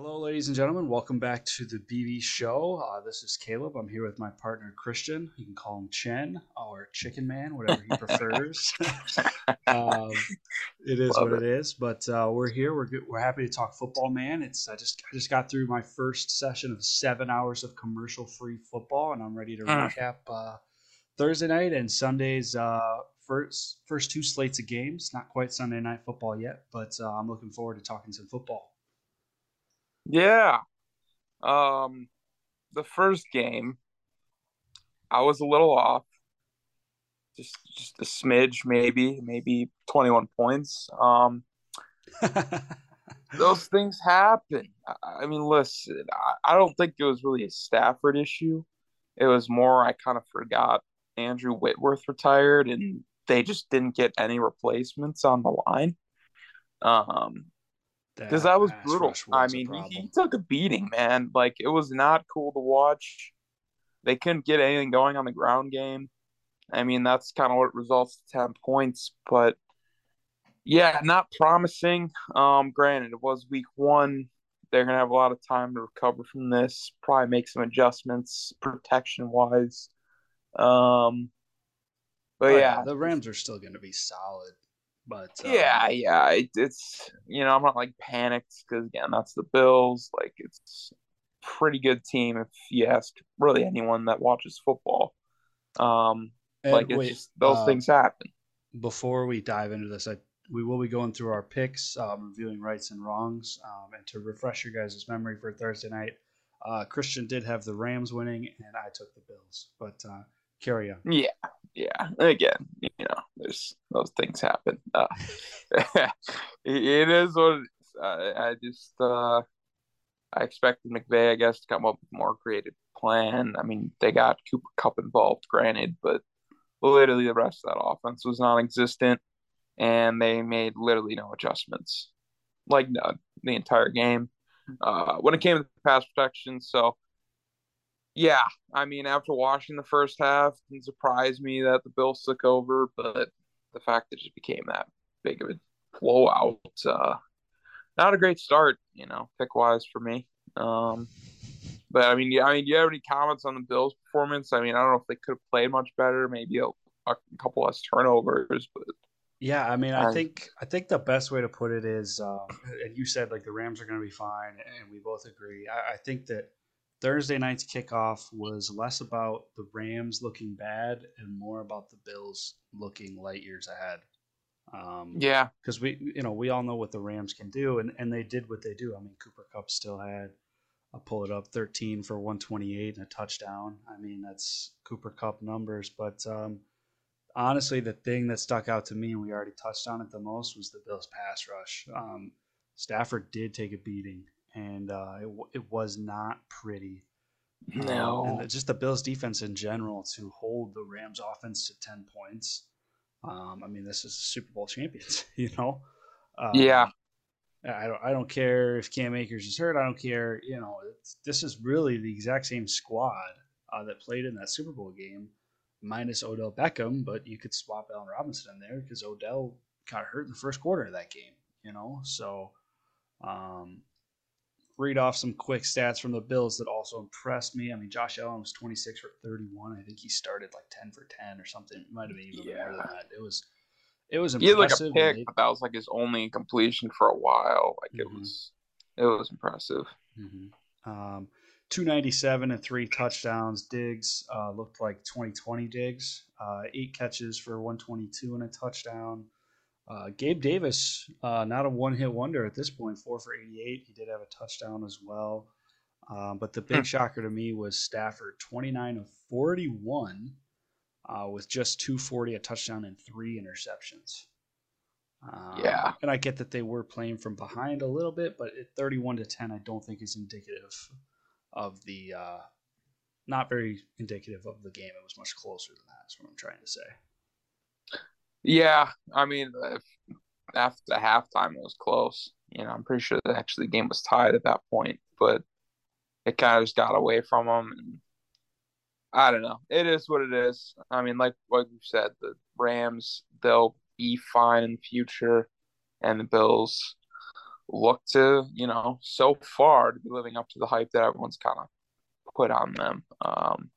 Hello, ladies and gentlemen. Welcome back to the BB Show. Uh, this is Caleb. I'm here with my partner Christian. You can call him Chen or Chicken Man, whatever he prefers. um, it is Love what it. it is. But uh, we're here. We're good. we're happy to talk football, man. It's I just I just got through my first session of seven hours of commercial free football, and I'm ready to mm. recap uh, Thursday night and Sunday's uh, first first two slates of games. Not quite Sunday night football yet, but uh, I'm looking forward to talking some football. Yeah. Um, the first game, I was a little off. Just, just a smidge, maybe, maybe 21 points. Um, those things happen. I, I mean, listen, I, I don't think it was really a Stafford issue. It was more I kind of forgot Andrew Whitworth retired and they just didn't get any replacements on the line. Um, because that was brutal. Was I mean, he, he, took a beating, man. Like it was not cool to watch. They couldn't get anything going on the ground game. I mean, that's kind of what results to ten points, but yeah, not promising. Um, granted, it was week one. They're gonna have a lot of time to recover from this. Probably make some adjustments protection wise. Um, but oh, yeah, the Rams are still gonna be solid. But um, yeah, yeah, it, it's you know I'm not like panicked because again that's the Bills. Like it's pretty good team if you ask really anyone that watches football. Um, like it's wait, just, those uh, things happen. Before we dive into this, I, we will be going through our picks, um, reviewing rights and wrongs, um, and to refresh your guys' memory for Thursday night. Uh, Christian did have the Rams winning, and I took the Bills. But uh, carry on. Yeah, yeah. Again, you know, there's those things happen. Uh, it is what it is. I, I just uh, I expected McVay, I guess, to come up with a more creative plan. I mean, they got Cooper Kupp involved, granted, but literally the rest of that offense was non-existent, and they made literally no adjustments, like none, the entire game. Uh, when it came to pass protection, so yeah, I mean, after watching the first half, it surprised me that the Bills took over, but the fact that it became that big of a blowout, uh, not a great start, you know, pick wise for me. Um, but I mean, yeah, I mean, do you have any comments on the Bills' performance? I mean, I don't know if they could have played much better, maybe a, a couple less turnovers, but yeah, I mean, I think I think the best way to put it is, um, and you said like the Rams are going to be fine, and we both agree. I, I think that Thursday night's kickoff was less about the Rams looking bad and more about the Bills looking light years ahead. Um, yeah, because we, you know, we all know what the Rams can do, and, and they did what they do. I mean, Cooper Kupp still had, I'll pull it up, 13 for 128 and a touchdown. I mean, that's Cooper Kupp numbers. But um, honestly, the thing that stuck out to me, and we already touched on it the most, was the Bills' pass rush. Um, Stafford did take a beating and uh, it, it was not pretty. No, um, and just the Bills' defense in general to hold the Rams' offense to ten points. Um, I mean, this is Super Bowl champions, you know. Um, yeah. I don't. I don't care if Cam Akers is hurt. I don't care. You know, this is really the exact same squad uh, that played in that Super Bowl game, minus Odell Beckham. But you could swap Allen Robinson in there because Odell got hurt in the first quarter of that game. You know, so um, read off some quick stats from the Bills that also impressed me. I mean, Josh Allen was 26 for 31. I think he started like 10 for 10 or something. It might have been even yeah. more than that. It was it was impressive. He had like a pick, they, but that was like his only completion for a while. Like mm-hmm. it was it was impressive. Mm-hmm. Um, 297 and three touchdowns. Diggs uh, looked like 2020 Diggs. Uh, eight catches for 122 and a touchdown. Uh, Gabe Davis, uh, not a one hit wonder at this point, four for 88. He did have a touchdown as well. Um, but the big hmm. shocker to me was Stafford, 29 of 41, uh, with just 240, a touchdown, and three interceptions. Um, yeah. And I get that they were playing from behind a little bit, but at 31 to 10, I don't think is indicative of the, uh, not very indicative of the game. It was much closer than that, That's what I'm trying to say. Yeah, I mean, after halftime, it was close. You know, I'm pretty sure that actually the game was tied at that point, but it kind of just got away from them. And I don't know. It is what it is. I mean, like like you said, the Rams they'll be fine in the future, and the Bills, look to, you know, so far to be living up to the hype that everyone's kind of put on them. Um,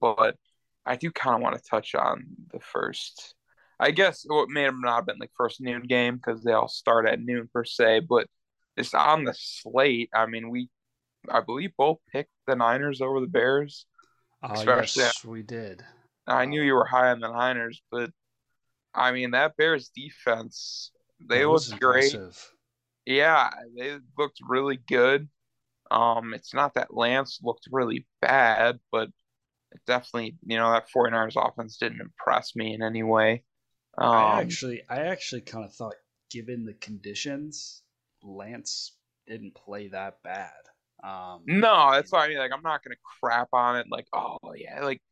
but I do kind of want to touch on the first. I guess what may have not been like first noon game because they all start at noon per se, but it's on the slate. I mean, we, I believe, both picked the Niners over the Bears. Uh, Especially, yes, we did. I knew you were high on the Niners, but I mean that Bears defense, they looked great. Yeah, they looked really good. Um, it's not that Lance looked really bad, but definitely, you know, that 49ers offense didn't impress me in any way. Um, I actually, I actually kind of thought, given the conditions, Lance didn't play that bad. Um, no, that's why I mean. Like, I'm not gonna crap on it. Like, oh yeah, like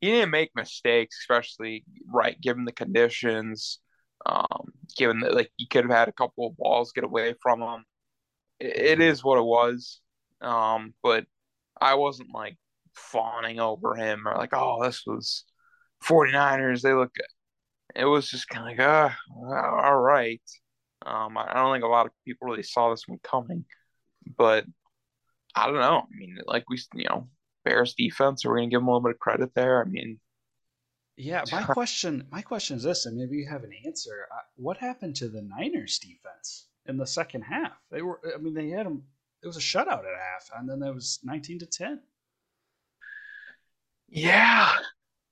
he didn't make mistakes, especially right given the conditions. Um, given that like he could have had a couple of balls get away from him. it, it mm-hmm. what it was. Um, but I wasn't like fawning over him or like, oh, this was 49ers. They look good. It was just kind of like, ah, uh, all right. Um, I don't think a lot of people really saw this one coming, but I don't know. I mean, like we, you know, Bears defense, are we gonna give them a little bit of credit there? I mean, yeah. My question, my question is this, and maybe you have an answer. Uh, what happened to the Niners defense in the second half? They were, I mean, they had them. It was a shutout at half, and then it was nineteen to ten. Yeah,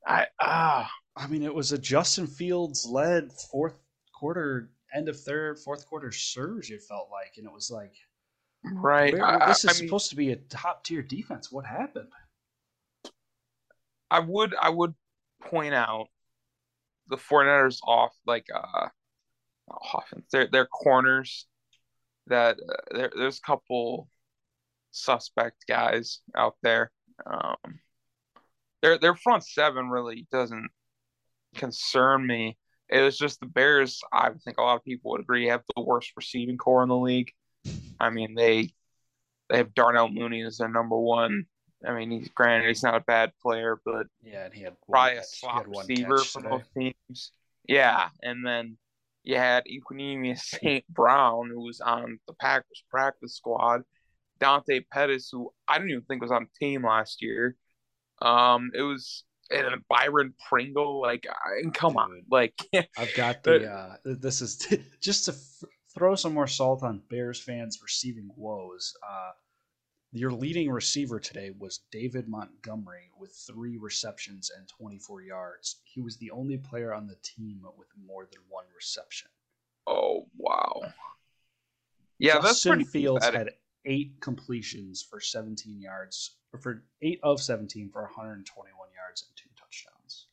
I ah. Uh... I mean, it was a Justin Fields led fourth quarter, end of third, fourth quarter surge. It felt like, and it was like Right. Where, I, this is I supposed mean, to be a top tier defense. What happened? I would I would point out the 49ers off like uh offense. Their their corners that uh, there, there's a couple suspect guys out there. Um, their their front seven really doesn't concern me. It was just the Bears. I think a lot of people would agree have the worst receiving corps in the league. I mean, they they have Darnell Mooney as their number one. I mean, he's granted he's not a bad player, but yeah, and he had probably catch. a slot receiver for both teams. Yeah, and then you had Equanimeous St. Brown, who was on the Packers practice squad. Dante Pettis, who I didn't even think was on the team last year. Um, it was and Byron Pringle, like, I, come Dude, on, like, I've got the. uh This is just to throw some more salt on Bears fans' receiving woes. Uh, your leading receiver today was David Montgomery with three receptions and 24 yards. He was the only player on the team with more than one reception. Oh wow! Yeah, Justin that's pretty Fields pathetic. had eight completions for 17 yards, or for eight of 17 for 121 yards and two touchdowns.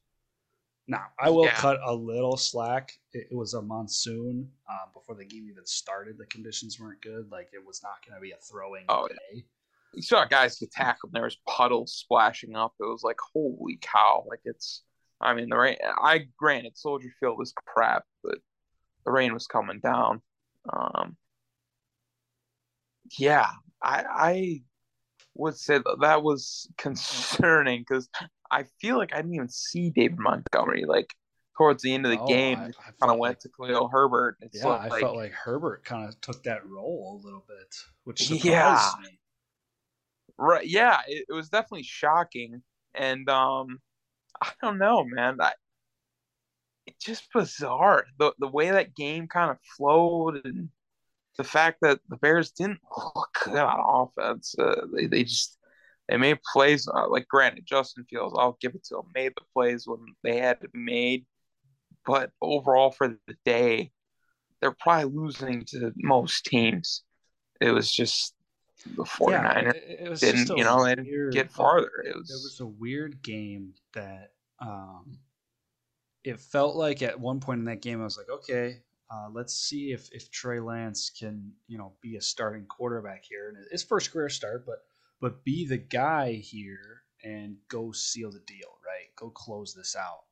Now, I will yeah. cut a little slack. It, it was a monsoon um, before the game even started. The conditions weren't good. Like it was not going to be a throwing oh, day. Yeah. You saw guys get tackled. There was puddles splashing up. It was like, holy cow! Like it's. I mean, the rain. I granted Soldier Field was crap, but the rain was coming down. Um, yeah, I I would say that, that was concerning because I feel like I didn't even see David Montgomery. Like towards the end of the oh, game, kind of went like, to Khalil Herbert. It's yeah, I felt like Herbert kind of took that role a little bit, which surprised yeah. me. Right? Yeah, it, it, was definitely shocking, and um, I don't know, man. I, it's just bizarre the the way that game kind of flowed and the fact that the Bears didn't look good on offense. Uh, they they just they made plays uh, like granted Justin Fields, I'll give it to him, made the plays when they had to be made, but overall for the day, they're probably losing to most teams. It was just the 49ers yeah, it, didn't, you know, weird, they didn't get farther. It was, it was a weird game that um, it felt like at one point in that game, I was like, okay, uh, let's see if, if Trey Lance can, you know, be a starting quarterback here. And his first career start, but but be the guy here and go seal the deal, right? Go close this out.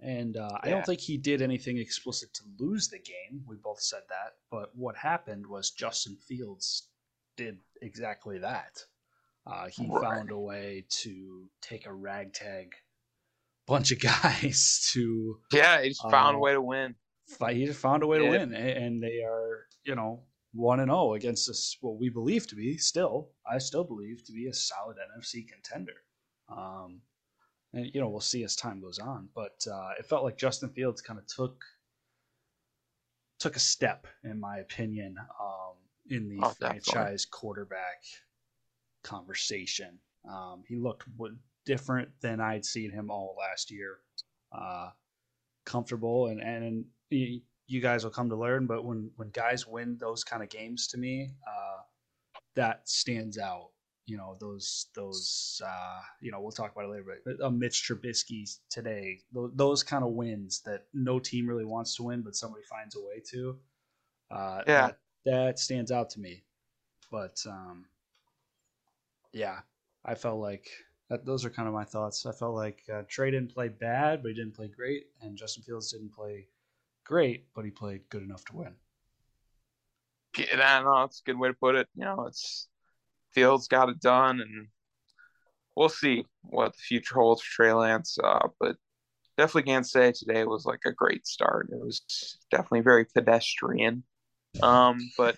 And uh, yeah. I don't think he did anything explicit to lose the game. We both said that. But what happened was Justin Fields did exactly that. Uh, he right. found a way to take a ragtag bunch of guys to. Yeah, he just found uh, a way to win. He just found a way to win, and they are, you know, one and zero oh against this what we believe to be still, I still believe to be a solid NFC contender. Um, and you know we'll see as time goes on, but uh, it felt like Justin Fields kind of took took a step, in my opinion, um, in the oh, franchise quarterback conversation. Um, he looked different than I'd seen him all last year. Uh, comfortable and and you, you guys will come to learn. But when when guys win those kind of games, to me, uh, that stands out. You know those those uh, you know we'll talk about it later. But uh, Mitch Trubisky today, those, those kind of wins that no team really wants to win, but somebody finds a way to. Uh, yeah, that, that stands out to me. But um, yeah, I felt like that, those are kind of my thoughts. I felt like uh, Trey didn't play bad, but he didn't play great, and Justin Fields didn't play great, but he played good enough to win. Yeah, no, that's a good way to put it. You know, it's Fields got it done, and we'll see what the future holds for Trey Lance. Uh, but definitely can't say today was like a great start. It was definitely very pedestrian. Um, but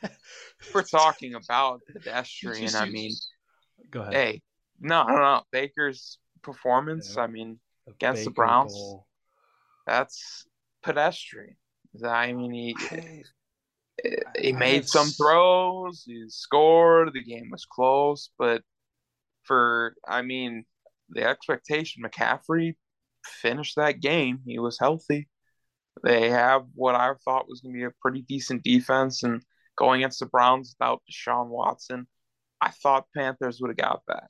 we're talking about pedestrian. I mean, go ahead. Hey, no, no, don't. Baker's performance, yeah. I mean, against Baker the Browns, goal. that's pedestrian. I mean, he he made some throws, he scored, the game was close, but for I mean, the expectation McCaffrey finished that game. He was healthy. They have what I thought was going to be a pretty decent defense, and going against the Browns without Deshaun Watson, I thought Panthers would have got that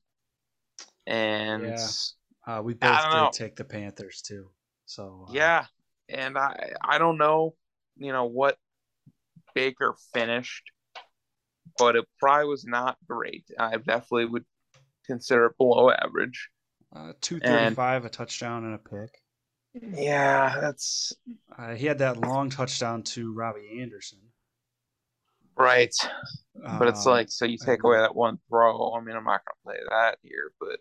and yeah. uh, we both did know. take the Panthers too. So uh, yeah, and I I don't know, you know what Baker finished, but it probably was not great. I definitely would consider it below average. Uh, Two thirty-five, a touchdown and a pick. Yeah, that's. Uh, he had that long touchdown to Robbie Anderson. Right. But it's like, so you take away that one throw. I mean, I'm not going to play that here, but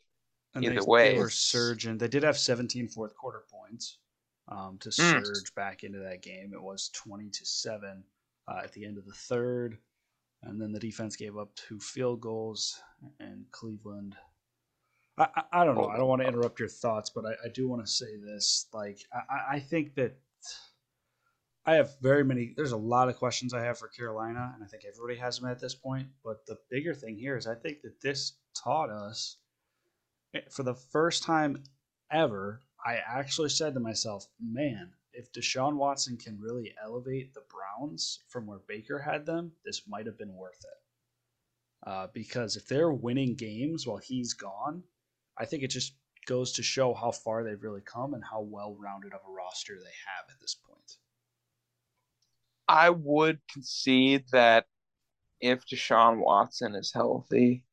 and Either they, way, they were surging. They did have 17 fourth quarter points um, to mm. surge back into that game. It was 20 to seven uh, at the end of the third, and then the defense gave up two field goals, and Cleveland. I, I, I don't know. I don't want to interrupt your thoughts, but I, I do want to say this. Like, I, I think that I have very many. There's a lot of questions I have for Carolina, and I think everybody has them at this point. But the bigger thing here is I think that this taught us for the first time ever, I actually said to myself, man, if Deshaun Watson can really elevate the Browns from where Baker had them, this might have been worth it. Uh, because if they're winning games while he's gone, I think it just goes to show how far they've really come and how well rounded of a roster they have at this point. I would concede that if Deshaun Watson is healthy,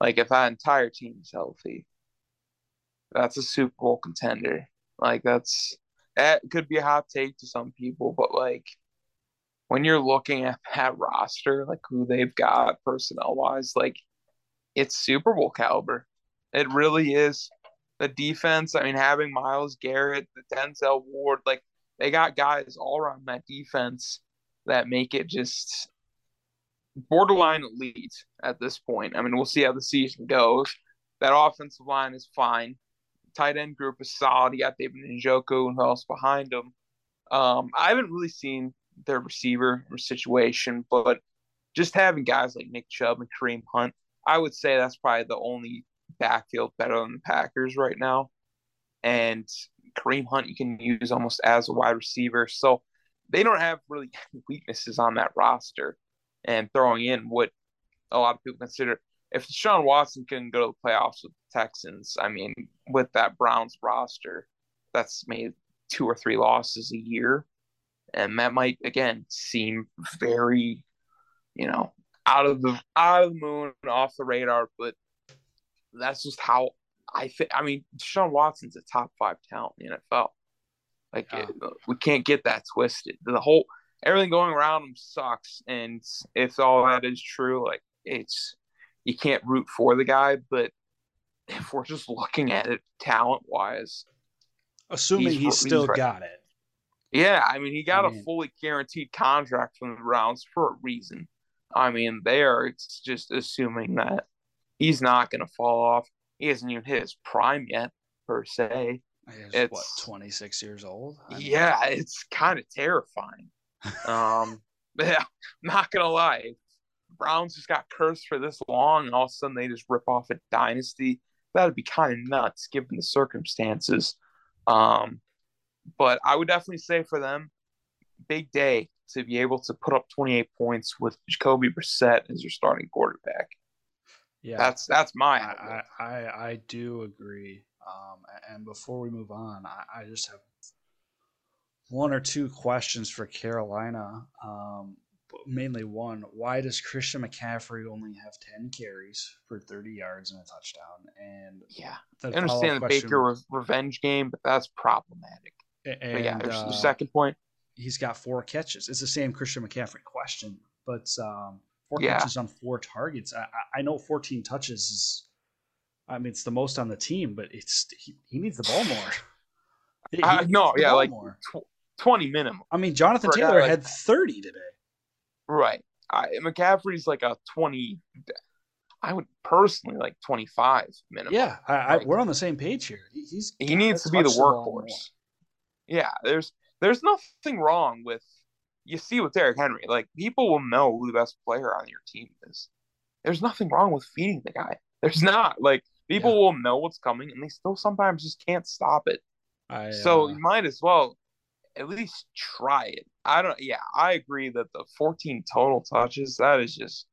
like if that entire team is healthy, that's a Super Bowl contender. Like that's that could be a hot take to some people, but like when you're looking at that roster, like who they've got personnel wise, like it's Super Bowl caliber. It really is. The defense, I mean, having Myles Garrett, the Denzel Ward, like they got guys all around that defense that make it just borderline elite at this point. I mean, we'll see how the season goes. That offensive line is fine. Tight end group is solid. You got David Njoku and who else behind him. Um, I haven't really seen their receiver situation, but just having guys like Nick Chubb and Kareem Hunt, I would say that's probably the only backfield better than the Packers right now. And Kareem Hunt, you can use almost as a wide receiver. So they don't have really weaknesses on that roster and throwing in what a lot of people consider if Sean Watson can go to the playoffs with the Texans, I mean, with that Browns roster, that's made two or three losses a year. And that might again seem very, you know, out of the out of the moon, off the radar, but that's just how I think. I mean, Sean Watson's a top five talent in the NFL. Like yeah. it, we can't get that twisted. The whole everything going around him sucks. And if all that is true, like it's you can't root for the guy, but if we're just looking at it talent wise, assuming he's, he's still he's, got it. Yeah, I mean he got I mean, a fully guaranteed contract from the Browns for a reason. I mean, there it's just assuming that he's not going to fall off. He hasn't even hit his prime yet, per se. He's, it's what, 26 years old? I'm yeah, not... it's kind of terrifying. um, yeah, not going to lie. Browns just got cursed for this long, and all of a sudden they just rip off a dynasty. That'd be kind of nuts given the circumstances. Um, but I would definitely say for them, big day to be able to put up 28 points with Jacoby Brissett as your starting quarterback. Yeah, that's that's my. I I, I do agree. Um, and before we move on, I, I just have one or two questions for Carolina. Um, mainly one: Why does Christian McCaffrey only have 10 carries for 30 yards and a touchdown? And yeah, I understand the Baker re- revenge game, but that's problematic. And, but yeah, uh, the second point. He's got four catches. It's the same Christian McCaffrey question, but um, four yeah. catches on four targets. I, I know 14 touches is, I mean, it's the most on the team, but it's he, he needs the ball more. He, uh, no, yeah, like tw- 20 minimum. I mean, Jonathan Taylor like, had 30 today. Right. I, McCaffrey's like a 20. I would personally like 25 minimum. Yeah, I, like, we're on the same page here. He's he needs to be the workhorse. Yeah, there's there's nothing wrong with you see with Derrick Henry. Like people will know who the best player on your team is. There's nothing wrong with feeding the guy. There's not. Like people yeah. will know what's coming, and they still sometimes just can't stop it. I, so uh... you might as well at least try it. I don't. Yeah, I agree that the 14 total touches that is just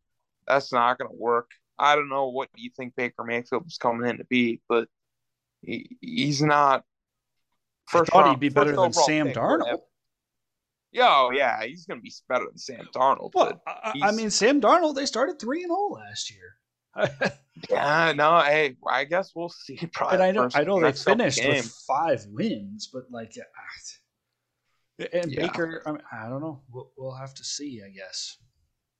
that's not going to work. I don't know what you think Baker Mayfield was coming in to be, but he, he's not. First I thought round, he'd be better than Sam Darnold. Yeah, oh, yeah, he's going to be better than Sam Darnold. Well, I, I, mean, Sam Darnold, they started three and zero oh last year. yeah, no, hey, I guess we'll see. Probably and I know, I know they finished with five wins, but like, ah, and yeah. Baker, I, mean, I don't know. We'll, we'll have to see, I guess.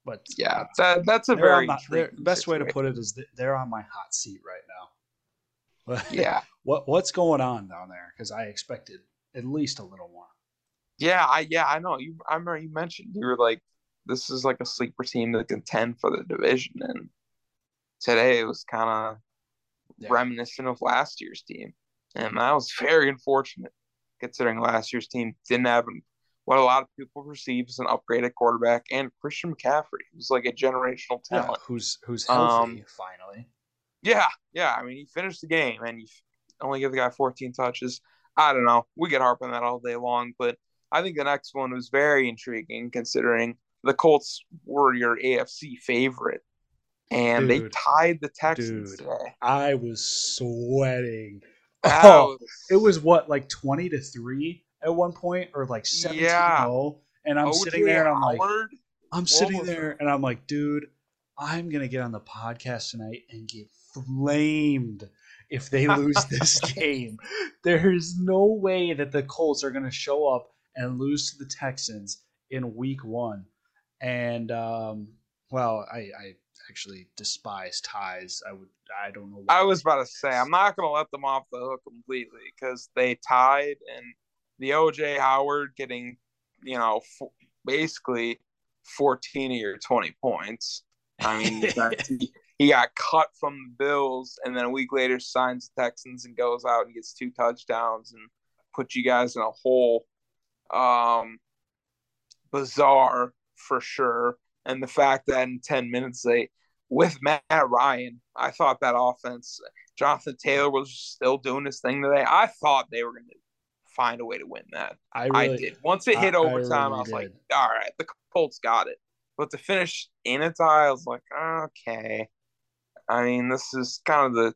But yeah, that, that's a very the best way to put it is they're on my hot seat right now. yeah. what what's going on down there? Because I expected at least a little more. Yeah, I yeah I know you. I remember you mentioned you were like, this is like a sleeper team that contend for the division, and today it was kind of yeah. reminiscent of last year's team, and that was very unfortunate considering last year's team didn't have what a lot of people perceive as an upgraded quarterback and Christian McCaffrey, who's like a generational talent. Yeah, who's who's healthy um, finally. Yeah, yeah. I mean, he finished the game and you only give the guy 14 touches. I don't know. We get harp on that all day long, but I think the next one was very intriguing considering the Colts were your AFC favorite. And dude, they tied the Texans dude, today. I was sweating Oh, it was what like twenty to three at one point, or like seventeen yeah. Oh, and I'm sitting there and I'm like, I'm sitting there and I'm like, dude, I'm gonna get on the podcast tonight and get flamed if they lose this game. There's no way that the Colts are gonna show up and lose to the Texans in Week One, and um, well, I, I actually despise ties. I would. I don't know. I was about to say I'm not going to let them off the hook completely because they tied and the OJ Howard getting, you know, f- basically 14 of your 20 points. I mean, he, got cut from the Bills and then a week later signs the Texans and goes out and gets two touchdowns and put you guys in a hole. Um, bizarre for sure and the fact that in 10 minutes they with Matt Ryan, I thought that offense, Jonathan Taylor was still doing his thing today. I thought they were going to find a way to win that. I, really, I did. Once it hit I, overtime, I, really I was did. like, all right, the Colts got it. But to finish in a tie, I was like, okay. I mean, this is kind of the,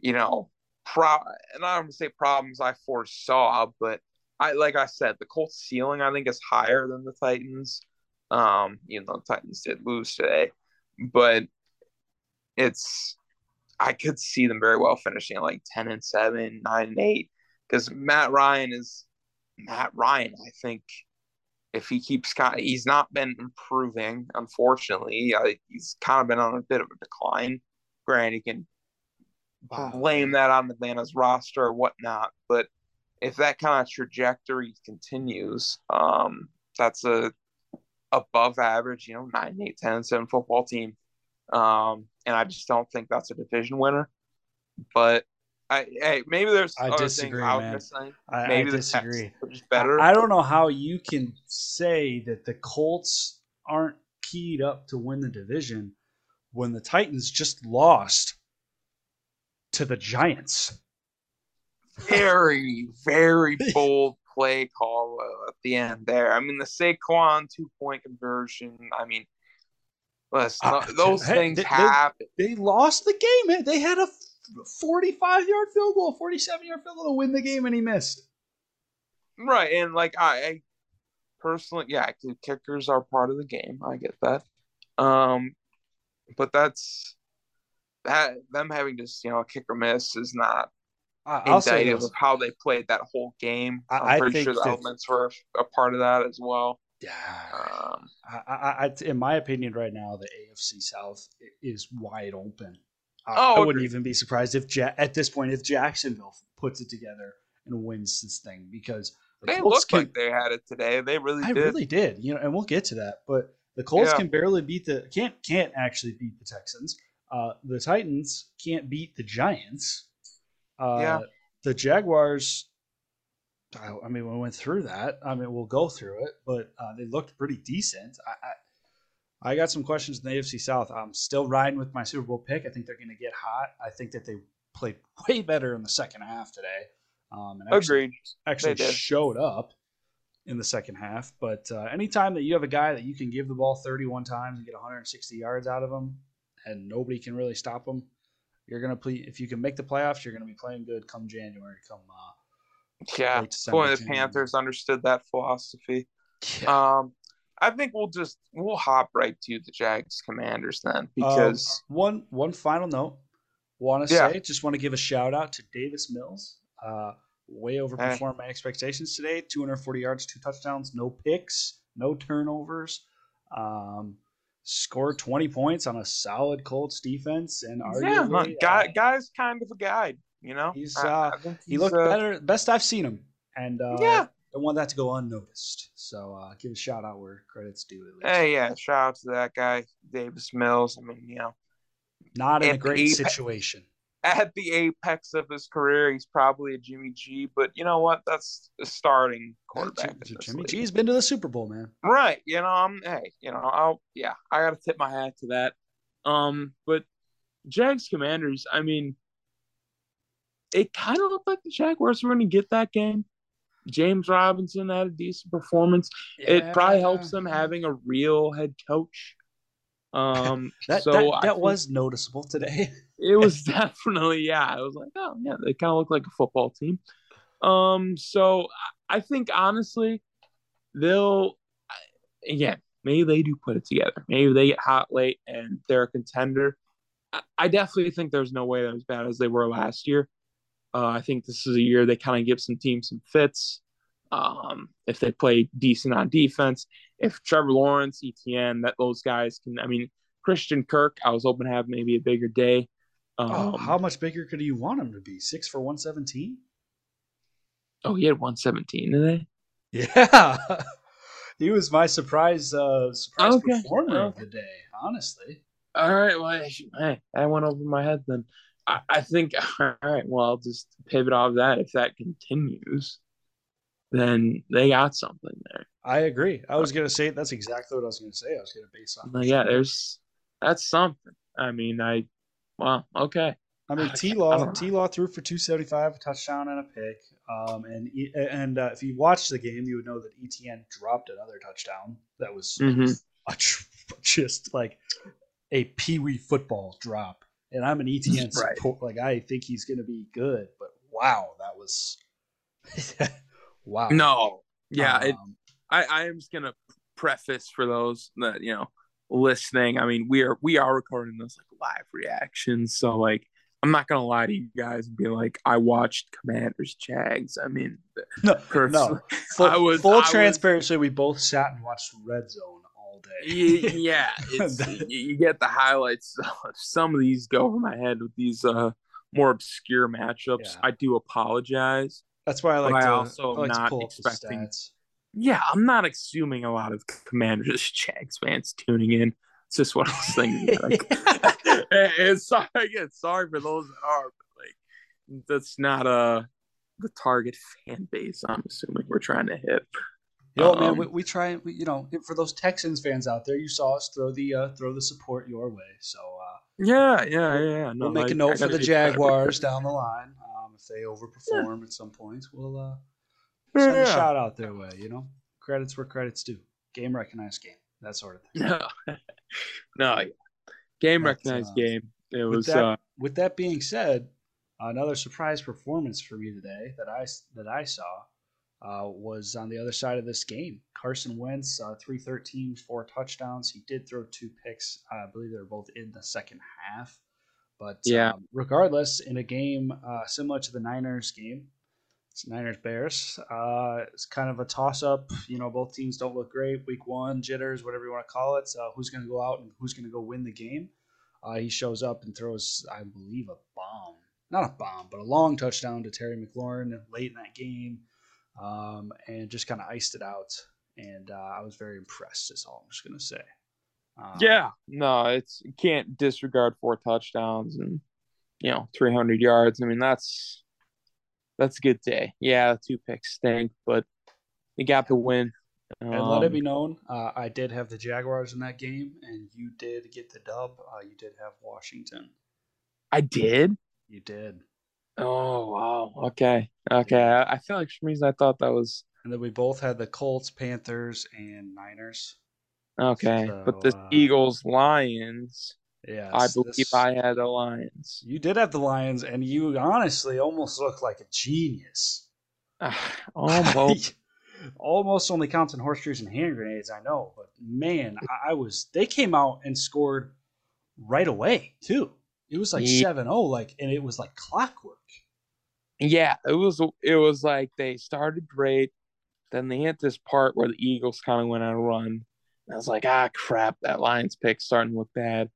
you know, pro. And I don't want to say problems I foresaw, but I like I said, the Colts ceiling I think is higher than the Titans. Um, even though the Titans did lose today, but it's I could see them very well finishing at like ten and seven, nine and eight, because Matt Ryan is Matt Ryan. I think if he keeps kind, of, he's not been improving. Unfortunately, I, he's kind of been on a bit of a decline. Granted, he can blame that on Atlanta's roster or whatnot, but if that kind of trajectory continues, um, that's a above average, you know, nine, eight, 10, 7 football team. Um, and I just don't think that's a division winner. But I, hey, maybe there's I disagree, man. missing. I, Maybe I disagree. Texans are just better. I, don't know how you can say that the Colts aren't keyed up to win the division when the Titans just lost to the Giants. very, very bold play call the end there. I mean, the Saquon two point conversion. I mean, listen, Uh, those hey, things they- they- happen. They lost the game. They had a 45 yard field goal, 47 yard field goal to win the game, and he missed. Right, and like I, I personally, yeah, the kickers are part of the game. I get that. Um, but that's that them having to you know a kick or miss is not I- I'll say indicative this. of how they played that whole game. I- I'm pretty think sure the that- elements were a part of that as well. Yeah. Um, I, in my opinion, right now, the AFC South is wide open. I, Oh, I wouldn't even be surprised if ja- at this point if Jacksonville puts it together and wins this thing because the they Colts looked can, like they had it today. They really I did. really did, you know, and we'll get to that. But the Colts Yeah. can barely beat the can't can't actually beat the Texans. Uh, the Titans can't beat the Giants. Uh, Yeah. The Jaguars. I, I mean, we went through that. I mean, we'll go through it, but uh, they looked pretty decent. I, I, I got some questions in the AFC South. I'm still riding with my Super Bowl pick. I think they're going to get hot. I think that they played way better in the second half today. Um, and actually, Agreed. actually They showed up in the second half. But uh, anytime that you have a guy that you can give the ball 31 times and get 160 yards out of him, and nobody can really stop him, you're gonna play. If you can make the playoffs, you're gonna be playing good come January, come uh, Yeah. Boy, the Panthers understood that philosophy. Yeah. Um, I think we'll just we'll hop right to the Jags Commanders then Um, because one one final note, want to Yeah. say, just want to give a shout out to Davis Mills. Uh, way overperformed my expectations today. 240 yards, two touchdowns, no picks, no turnovers. Um, scored 20 points on a solid Colts defense, and yeah, arguably, look, uh, guy, guy's kind of a guide. You know, He's, uh, I think he he's, looked uh, better, best I've seen him, and uh, Yeah. don't want that to go unnoticed. So uh, give a shout out where credit's due. At least. Hey, yeah, shout out to that guy, Davis Mills. I mean, you know, not in a great he- situation. At the apex of his career, he's probably a Jimmy G. But you know what? That's a starting quarterback. in Jimmy, league. G's been to the Super Bowl, man. Right. You know, I'm hey, you know, I'll yeah, I gotta tip my hat to that. Um, but Jags Commanders, I mean, it kind of looked like the Jaguars were gonna get that game. James Robinson had a decent performance. It probably helps them having a real head coach. Um, That so that, that was noticeable today. it was definitely yeah. I was like, oh yeah, they kind of look like a football team. Um, so I think honestly, they'll again maybe they do put it together. Maybe they get hot late and they're a contender. I, I definitely think there's no way they're as bad as they were last year. Uh, I think this is a year they kind of give some teams some fits. Um, if they play decent on defense, if Trevor Lawrence, ETN, that those guys can. I mean, Christian Kirk, I was hoping to have maybe a bigger day. Um, oh, how much bigger could you want him to be? Six for one seventeen. oh, he had 117 today. Yeah, he was my surprise uh, surprise Okay, performer of the day. Honestly, All right, well, hey, that went over my head then. I, I think, all right, well, I'll just pivot off that. If that continues, then they got something there. I agree. I was gonna say that's exactly what I was gonna say. I was gonna base on. Like, yeah, there's that's something. I mean, I, well, okay. I mean, T Law. T Law threw for two seventy five, a touchdown and a pick. Um, and and uh, if you watched the game, you would know that ETN dropped another touchdown. That was Mhm. a just like a pee wee football drop. And I'm an ETN Right. support. Like I think he's going to be good, but wow, that was wow. No, yeah, it, Um, I, I am just gonna preface for those that you know listening. I mean, we are we are recording this like live reactions, so like I'm not gonna lie to you guys and be like I watched Commanders Jags. I mean, no, no. Full, I was- full I was- transparency. We both sat and watched Red Zone all day. yeah, you, you get the highlights. Some of these go over my head with these uh more obscure matchups. Yeah. I do apologize. That's why I like But I to. also I like not pull up the expecting- yeah, I'm not assuming a lot of Commanders Jags fans tuning in. It's just what I was thinking. Like, it's sorry again, sorry for those that are, but like that's not a uh, the target fan base. I'm assuming we're trying to hit. Yo, um, man, we, we try. We, you know, for those Texans fans out there, you saw us throw the uh, throw the support your way. So uh, yeah, yeah, yeah. No, we'll make a note for the Jaguars down the line. If they overperform yeah. at some points, we'll uh, send yeah. a shout out their way. You know, credits where credits due. Game recognized game, that sort of thing. No, no, game recognized uh, game. It was. With that, uh, with that being said, another surprise performance for me today that I that I saw uh, was on the other side of this game. Carson Wentz, uh, 313, four touchdowns. He did throw two picks. I believe they were both in the second half. But yeah. Um, regardless, in a game uh, similar to the Niners game, it's Niners Bears. Uh, it's kind of a toss up. You know, both teams don't look great. Week one, jitters, whatever you want to call it. So who's going to go out and who's going to go win the game? Uh, he shows up and throws, I believe, a bomb. Not a bomb, but a long touchdown to Terry McLaurin late in that game um, and just kind of iced it out. And uh, I was very impressed. Is all I'm just gonna say. Um, yeah, no, it's you can't disregard four touchdowns and you know 300 yards. I mean, that's that's a good day. Yeah, two picks stink, but you got the win. Um, and let it be known, uh, I did have the Jaguars in that game, and you did get the dub. Uh, you did have Washington. I did. You did. Oh wow. Okay. Okay. I, I feel like for some reason I thought that was. And then we both had the Colts, Panthers, and Niners. Okay, so, but the uh, Eagles, Lions. Yeah, I believe this... I had the Lions. You did have the Lions, and you honestly almost looked like a genius. almost. almost only counts in horseshoes and hand grenades, I know, but man, I was. They came out and scored right away too. It was like seven yeah. oh, like, and it was like clockwork. Yeah, it was. It was like they started great, then they hit this part where the Eagles kind of went on a run. And I was like, ah, crap, that Lions pick starting to look bad.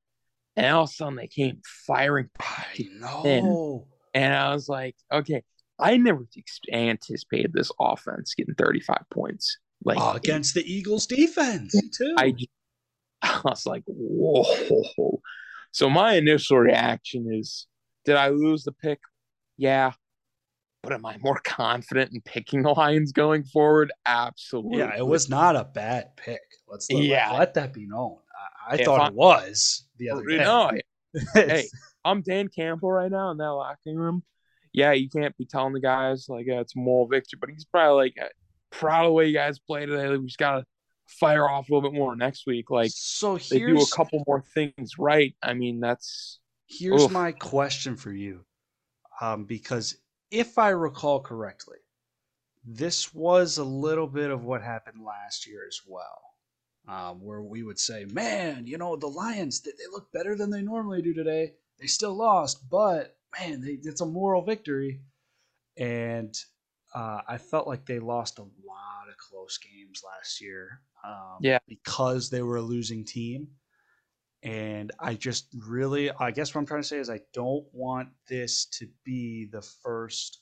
And all of a sudden they came firing. I know. In, and I was like, okay, I never anticipated this offense getting 35 points. Like oh, against the Eagles defense too. I, I was like, whoa. So my initial reaction is, did I lose the pick? Yeah. But am I more confident in picking the Lions going forward? Absolutely. Yeah, it was not a bad pick. Let's let, yeah. let that be known. I, I thought I'm, it was the other day. No, hey, I'm Dan Campbell right now in that locker room. Yeah, you can't be telling the guys like uh, it's a moral victory, but he's probably like proud of the way you guys played today. We just gotta fire off a little bit more next week. Like, so they do a couple more things right. I mean, that's here's oof. my question for you, um, because if I recall correctly, this was a little bit of what happened last year as well. Um, where we would say, man, you know, the Lions, they, they look better than they normally do today. They still lost, but man, they, it's a moral victory. And uh, I felt like they lost a lot of close games last year um, yeah. because they were a losing team. And I just really, I guess what I'm trying to say is, I don't want this to be the first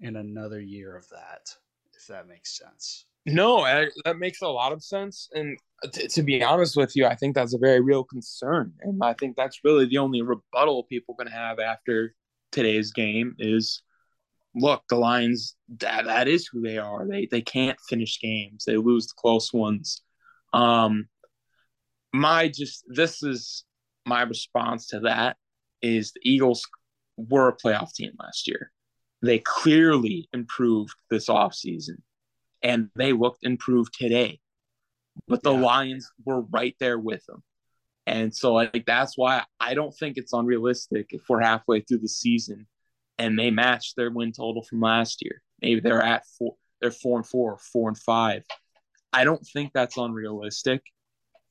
in another year of that, if that makes sense. No, that makes a lot of sense. And t- to be honest with you, I think that's a very real concern. And I think that's really the only rebuttal people to have after today's game is look, the Lions that that is who they are. They they can't finish games. They lose the close ones. Um my just this is my response to that is the Eagles were a playoff team last year. They clearly improved this offseason and they looked improved today. But the yeah. Lions were right there with them. And so like that's why I don't think it's unrealistic if we're halfway through the season and they match their win total from last year. Maybe they're at four, they're four and four, four and five. I don't think that's unrealistic.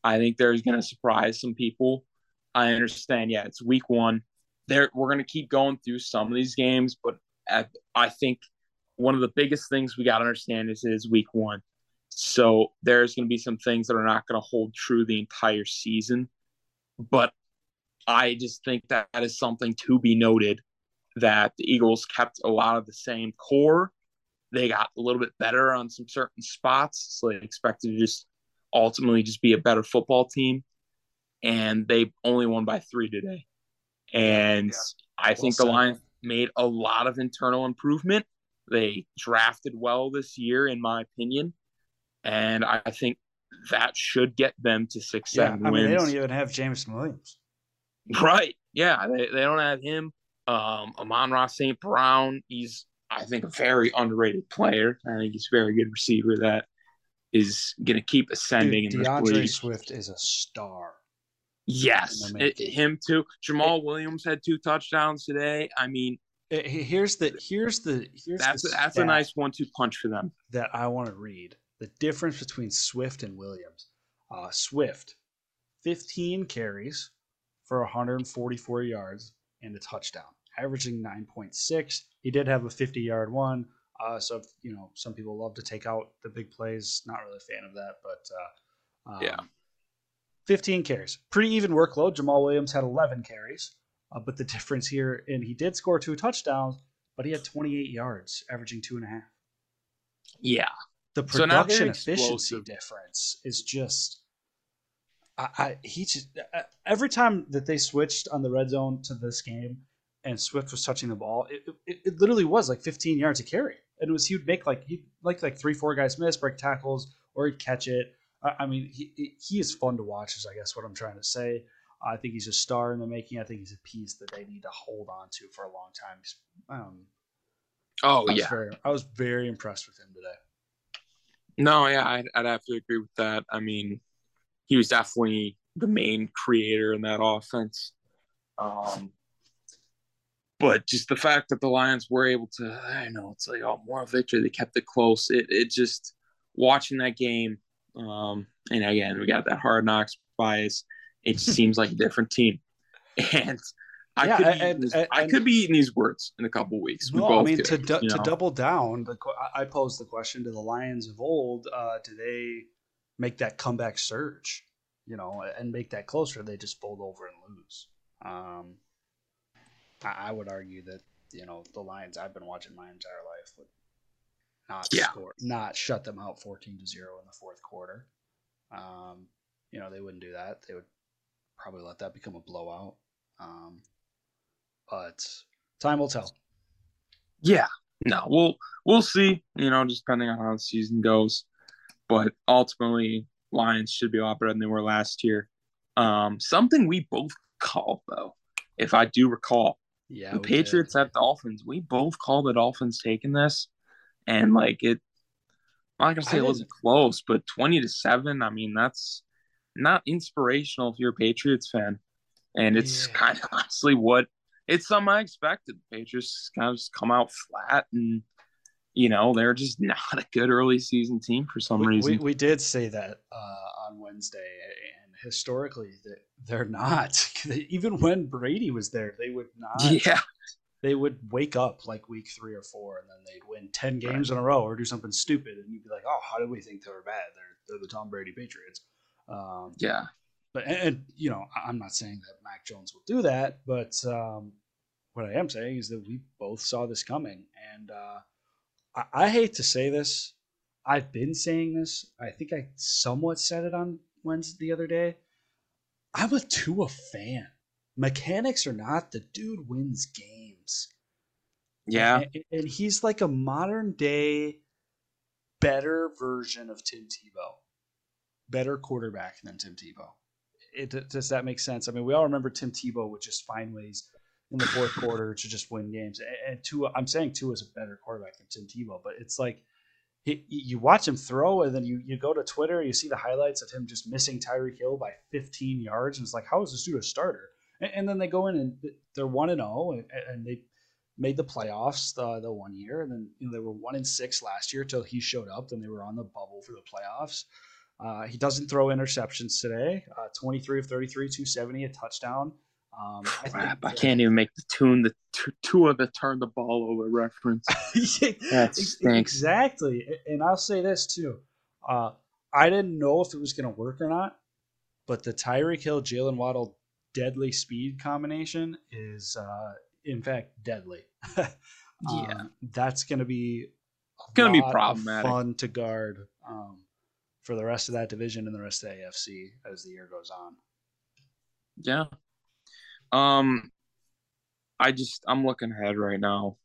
I think there's going to surprise some people. I understand. Yeah, it's week one. There, we're going to keep going through some of these games, but at, I think one of the biggest things we got to understand is is week one. So there's going to be some things that are not going to hold true the entire season, but I just think that, that is something to be noted that the Eagles kept a lot of the same core they got a little bit better on some certain spots. So they expected to just ultimately just be a better football team. And they only won by three today. And yeah. I well think the Lions made a lot of internal improvement. They drafted well this year, in my opinion. And I think that should get them to six, yeah, seven I mean, they don't even have Jameson Williams. Right. Yeah. They, they don't have him. Um, Amon-Ra St. Brown, he's, I think, a very underrated player. I think he's a very good receiver that is going to keep ascending Dude, in D'Andre Swift is a star. Yes, it, him too. Jamaal it, Williams had two touchdowns today. I mean, it, here's the here's the here's that's the a, that's a nice one-two punch for them. That I want to read the difference between Swift and Williams. Uh, Swift, 15 carries for 144 yards and a touchdown, averaging 9.6. He did have a 50 yard one. Uh, so, you know, some people love to take out the big plays. Not really a fan of that, but uh, um, yeah. 15 carries. Pretty even workload. Jamaal Williams had 11 carries. Uh, but the difference here, and he did score two touchdowns, but he had 28 yards, averaging two and a half. Yeah. The production so efficiency difference is just I, I he just every time that they switched on the red zone to this game and Swift was touching the ball, it, it, it literally was like 15 yards to carry. And it was he would make like he like like three four guys miss, break tackles, or he'd catch it. I, I mean, he he is fun to watch. Is I guess what I'm trying to say. I think he's a star in the making. I think he's a piece that they need to hold on to for a long time. Um, oh I yeah, very, I was very impressed with him today. No, yeah, I'd, I'd have to agree with that. I mean, he was definitely the main creator in that offense. Um, but just the fact that the Lions were able to, I know it's like oh more victory. They kept it close. It it just watching that game, um, and again we got that hard knocks bias. It just seems like a different team, and I yeah, could be and, and, I could be eating these words in a couple weeks. No, I mean could, to du- to double down. The, I posed the question to the Lions of old: uh, Do they make that comeback surge? You know, and make that closer? They just fold over and lose. Um, I, I, would argue that you know the Lions I've been watching my entire life would not yeah. score, not shut them out fourteen to zero in the fourth quarter. Um, you know, they wouldn't do that. They would probably let that become a blowout. Um, but time will tell. Yeah, no, we'll we'll see. You know, just depending on how the season goes. But ultimately, Lions should be a lot better than they were last year. Um, something we both called though, if I do recall, yeah, the Patriots did. at Dolphins. We both called the Dolphins taking this, and like it. I'm not gonna say it wasn't close, but twenty to seven. I mean, that's not inspirational if you're a Patriots fan, and it's yeah. kind of honestly what it's something I expected. The Patriots kind of just come out flat and you know, they're just not a good early season team for some we, reason. We, we did say that uh, on Wednesday, historically, they're not. Even when Brady was there, they would not. Yeah. They would wake up like week three or four, and then they'd win ten games right. in a row or do something stupid, and you'd be like, "Oh, how did we think they were bad? They're they're the Tom Brady Patriots." Um, yeah, but and, and, you know, I'm not saying that Mac Jones will do that, but um, what I am saying is that we both saw this coming, and uh, I, I, hate to say this. I've been saying this. I think I somewhat said it on Wednesday the other day. I'm a Tua fan. Mechanics or not, the dude wins games. Yeah, and, and he's like a modern day, better version of Tim Tebow, better quarterback than Tim Tebow it, does that make sense? I mean, we all remember Tim Tebow would just find ways in the fourth quarter to just win games. And Tua, I'm saying Tua is a better quarterback than Tim Tebow, but it's like he, you watch him throw, and then you, you go to Twitter, you see the highlights of him just missing Tyreek Hill by 15 yards, and it's like, how is this dude a starter? And, and then they go in and they're one and zero, oh, and they made the playoffs the, the one year, and then you know, they were one and six last year till he showed up. Then they were on the bubble for the playoffs. Uh, he doesn't throw interceptions today. Uh, 23 of 33, 270, a touchdown. Um, I, Crap, I can't even make the tune the two, two of the turn the ball over reference. that stinks. Exactly. And I'll say this too. Uh, I didn't know if it was going to work or not, but the Tyreek Hill, Jaylen Waddle deadly speed combination is, uh, in fact, deadly. yeah. Um, that's going to be gonna be problematic. Fun to guard um, for the rest of that division and the rest of the AFC as the year goes on. Yeah. Um, I just I'm looking ahead right now,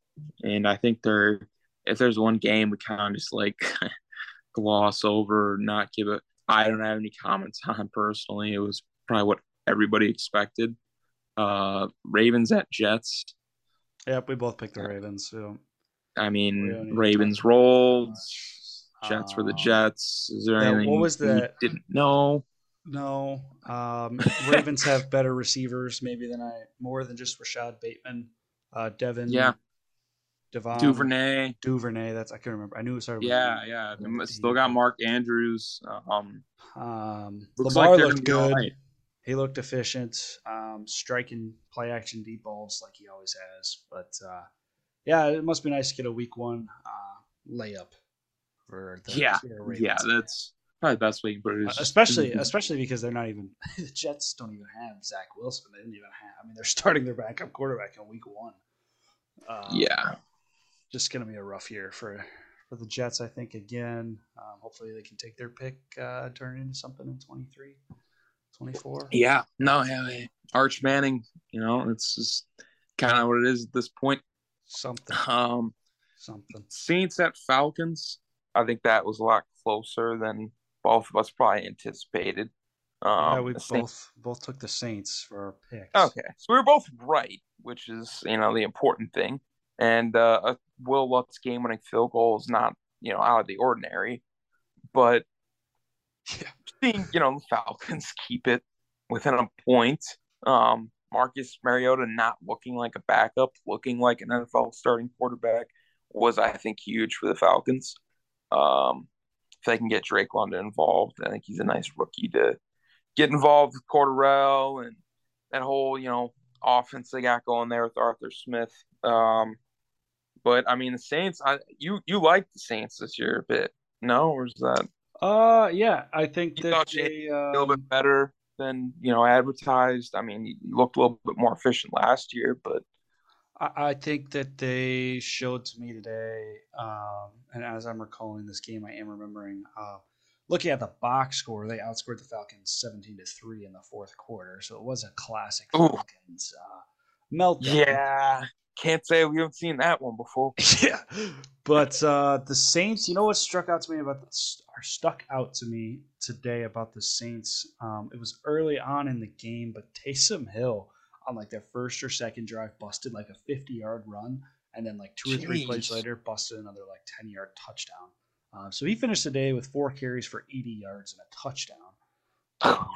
and I think there, if there's one game we kind of just like gloss over, not give it. I don't have any comments on personally. It was probably what everybody expected. Uh, Ravens at Jets. Yep, we both picked the Ravens. So. I mean, Ravens rolled. Jets for the um, Jets. Is there anything what was the didn't know? No. Um, Ravens have better receivers, maybe than I more than just Rashod Bateman, uh, Devin. Yeah. Devin Duvernay. Duvernay. That's I can't remember. I knew it started. Yeah, yeah. Still got Mark Andrews. Um, um Lamar like looked good. Right. He looked efficient. Um, striking play action deep balls like he always has. But uh, yeah, it must be nice to get a week one uh, layup for the yeah, yeah. That's probably the best way but uh, especially especially because they're not even the Jets don't even have Zach Wilson. They didn't even have. I mean, they're starting their backup quarterback in week one. Um, yeah, just gonna be a rough year for for the Jets. I think again. Um, hopefully, they can take their pick, uh, turn into something in 23, 24. Yeah, no, yeah, Arch Manning. You know, it's just kind of what it is at this point. Something. Um, something. Saints at Falcons. I think that was a lot closer than both of us probably anticipated. Um, yeah, we both Saints... both took the Saints for our picks. Okay, so we were both right, which is you know the important thing. And uh, a Wil Lutz game-winning field goal is not you know out of the ordinary, but yeah. seeing you know the Falcons keep it within a point. Um, Marcus Mariota not looking like a backup, looking like an NFL starting quarterback was I think huge for the Falcons. Um, if they can get Drake London involved, I think he's a nice rookie to get involved with Cordarrelle and that whole, you know, offense they got going there with Arthur Smith. Um, but I mean, the Saints, I you you like the Saints this year a bit, no? Or is that? Uh, yeah, I think you that they, um... a little bit better than you know advertised. I mean, he looked a little bit more efficient last year, but I, think that they showed to me today, um, and as I'm recalling this game, I am remembering uh, looking at the box score. They outscored the Falcons 17 to three in the fourth quarter, so it was a classic Falcons uh, meltdown. Yeah, can't say we haven't seen that one before. yeah, but uh, the Saints. You know what struck out to me about this, or stuck out to me today about the Saints? Um, it was early on in the game, but Taysom Hill on like their first or second drive busted like a 50 yard run and then like two or three plays later busted another like 10 yard touchdown. Uh, so he finished the day with four carries for 80 yards and a touchdown. Um,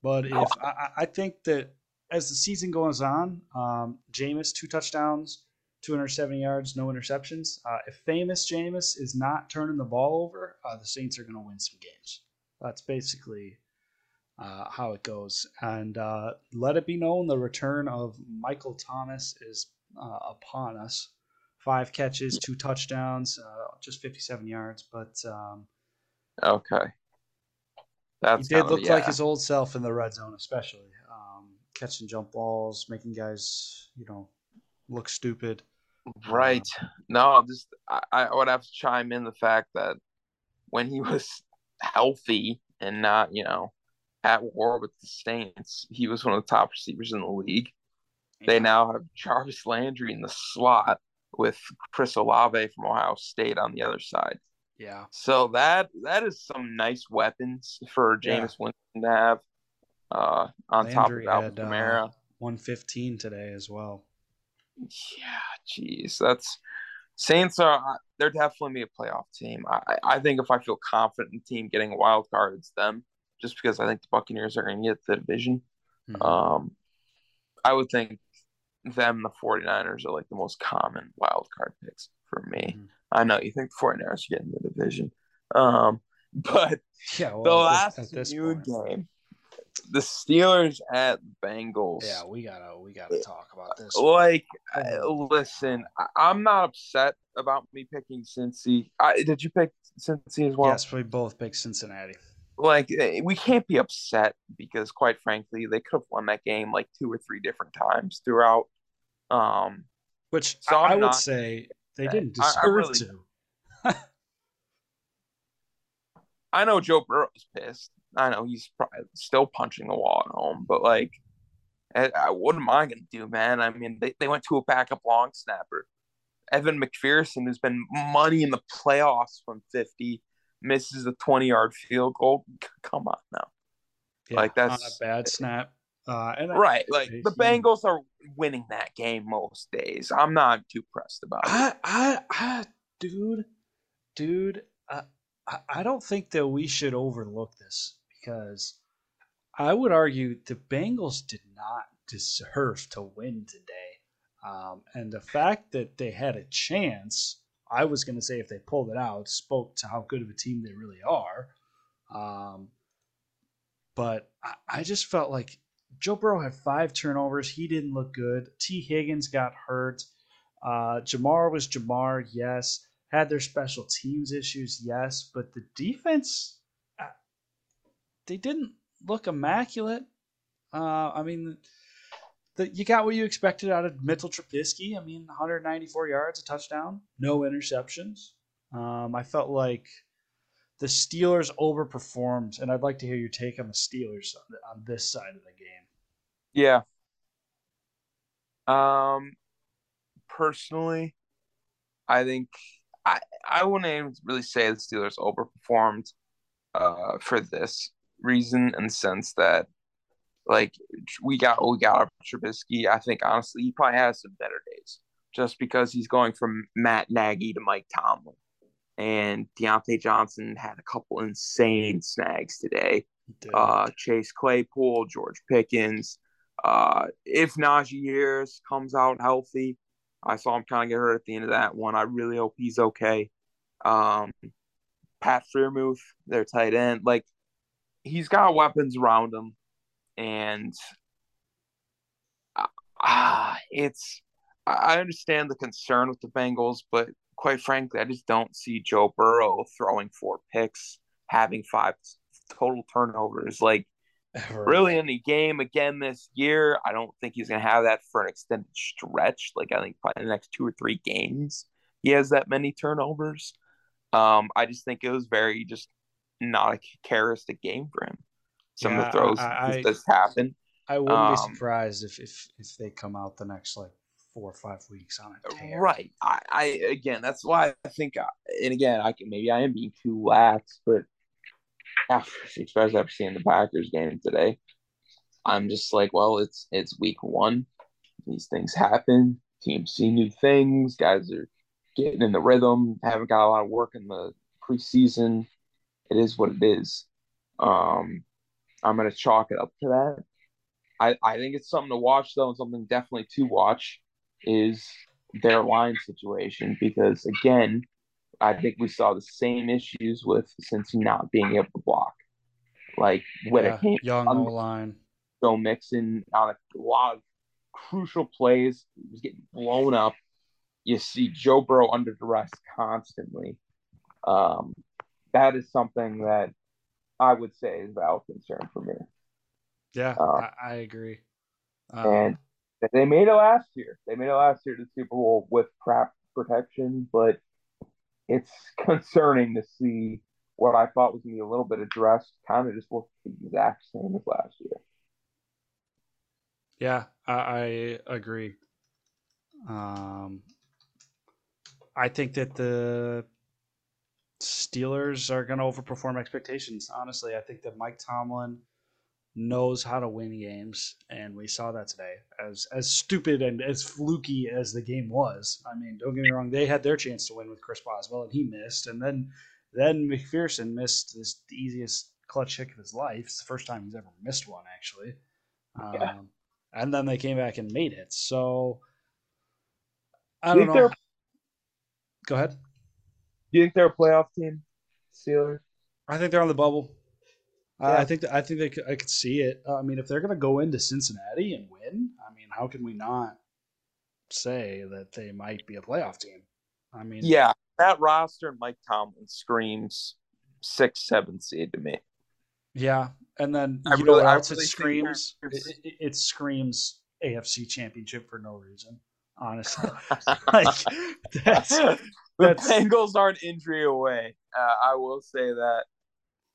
but if I, I, think that as the season goes on um, Jameis two touchdowns 270 yards no interceptions. Uh, if famous Jameis is not turning the ball over uh, the Saints are going to win some games. That's basically uh, how it goes. And uh, let it be known the return of Michael Thomas is uh, upon us. Five catches, two touchdowns, uh, just 57 yards. But um, okay, that's he did look yeah. like his old self in the red zone, especially um, catching jump balls, making guys, you know, look stupid. Right. No, just I, I would have to chime in the fact that when he was healthy and not, you know, at war with the Saints. He was one of the top receivers in the league. Yeah. They now have Jarvis Landry in the slot with Chris Olave from Ohio State on the other side. Yeah. So that that is some nice weapons for Jameis yeah. Winston to have uh, on Landry top of Alvin had, Kamara. Uh, 115 today as well. Yeah, jeez, that's Saints are they're definitely be a playoff team. I I think if I feel confident in the team getting a wild card, it's them just because I think the Buccaneers are going to get the division. Mm-hmm. Um, I would think them, the 49ers, are like the most common wild card picks for me. Mm-hmm. I know you think the 49ers are getting the division. Um, but yeah, well, the last new game, the Steelers at Bengals. Yeah, we gotta we gotta talk about this. Like, oh, listen, I, am not upset about me picking Cincy. I, did you pick Cincy as well? Yes, we both picked Cincinnati like eh, we can't be upset because quite frankly they could have won that game like two or three different times throughout um which so i would say they didn't deserve I, I really, to I know Joe Burrow's pissed. I know he's probably still punching the wall at home, but like, I, I, what am I going to do, man? I mean, they, they went to a backup long snapper. Evan McPherson, who's been money in the playoffs from 50, misses a 20 yard field goal. Come on now. Yeah, like, that's not a bad snap. Uh, right. like, the Bengals are winning that game most days. I'm not too pressed about it. I, I, I dude, dude, I, I don't think that we should overlook this because I would argue the Bengals did not deserve to win today. Um, and the fact that they had a chance, I was going to say if they pulled it out, spoke to how good of a team they really are. Um, but I, I just felt like Joe Burrow had five turnovers. He didn't look good. Tee Higgins got hurt. Uh, Ja'Marr was Ja'Marr, yes. Had their special teams issues, yes. But the defense, uh, they didn't look immaculate. Uh, I mean, you got what you expected out of Mitchell Trubisky. I mean, 194 yards, a touchdown, no interceptions. Um, I felt like the Steelers overperformed, and I'd like to hear your take on the Steelers on this side of the game. Yeah. Um, personally, I think I I wouldn't really say the Steelers overperformed, uh, for this reason in the sense that, like, we got we got Trubisky. I think honestly, he probably has some better days just because he's going from Matt Nagy to Mike Tomlin and Diontae Johnson had a couple insane snags today. Uh, Chase Claypool, George Pickens. Uh, if Najee Harris comes out healthy, I saw him kind of get hurt at the end of that one. I really hope he's okay. Um, Pat Freiermuth, their tight end, like he's got weapons around him, and ah, uh, it's. I understand the concern with the Bengals, but quite frankly, I just don't see Joe Burrow throwing four picks, having five total turnovers. Like, really, in the game again this year, I don't think he's going to have that for an extended stretch. Like, I think probably the next two or three games, he has that many turnovers. Um, I just think it was very just not a characteristic game for him. Some yeah, of the throws I, I, just happen. I wouldn't um, be surprised if, if if they come out the next like four or five weeks on a tear. Right. I, I again, that's why I think, I, and again, I can maybe I am being too lax, but after, especially after seeing the Packers game today, I'm just like, well, it's it's week one. These things happen. Teams see new things. Guys are getting in the rhythm. Haven't got a lot of work in the preseason. It is what it is. Um, I'm gonna chalk it up to that. I, I think it's something to watch though, and something definitely to watch is their line situation because again, I think we saw the same issues with since not being able to block. Like when yeah, it came young on line, So Mixon on a lot of crucial plays, he was getting blown up. You see Joe Burrow under duress constantly. Um, that is something that I would say is a valid concern for me. Yeah, uh, I, I, agree. Um, and they made it last year. They made it last year to the Super Bowl with crap protection, but it's concerning to see what I thought was going to be a little bit addressed kind of just look the exact same as last year. Yeah, I, I agree. Um, I think that the Steelers are going to overperform expectations. Honestly, I think that Mike Tomlin – knows how to win games, and we saw that today. As as stupid and as fluky as the game was, I mean, don't get me wrong, they had their chance to win with Chris Boswell, and he missed, and then then McPherson missed this the easiest clutch kick of his life. It's the first time he's ever missed one, actually. Yeah. Um, and then they came back and made it. So I don't know. Go ahead. Do you think they're a playoff team, Steelers? I think they're on the bubble. Yeah. I think I think they could, I could see it. Uh, I mean, if they're going to go into Cincinnati and win, I mean, how can we not say that they might be a playoff team? I mean, yeah, that roster and Mike Tomlin screams six, seven seed to me. Yeah, and then you I know really, what else really it screams? It, it, it, screams AFC Championship for no reason. Honestly, like that's the Bengals are an injury away. Uh, I will say that.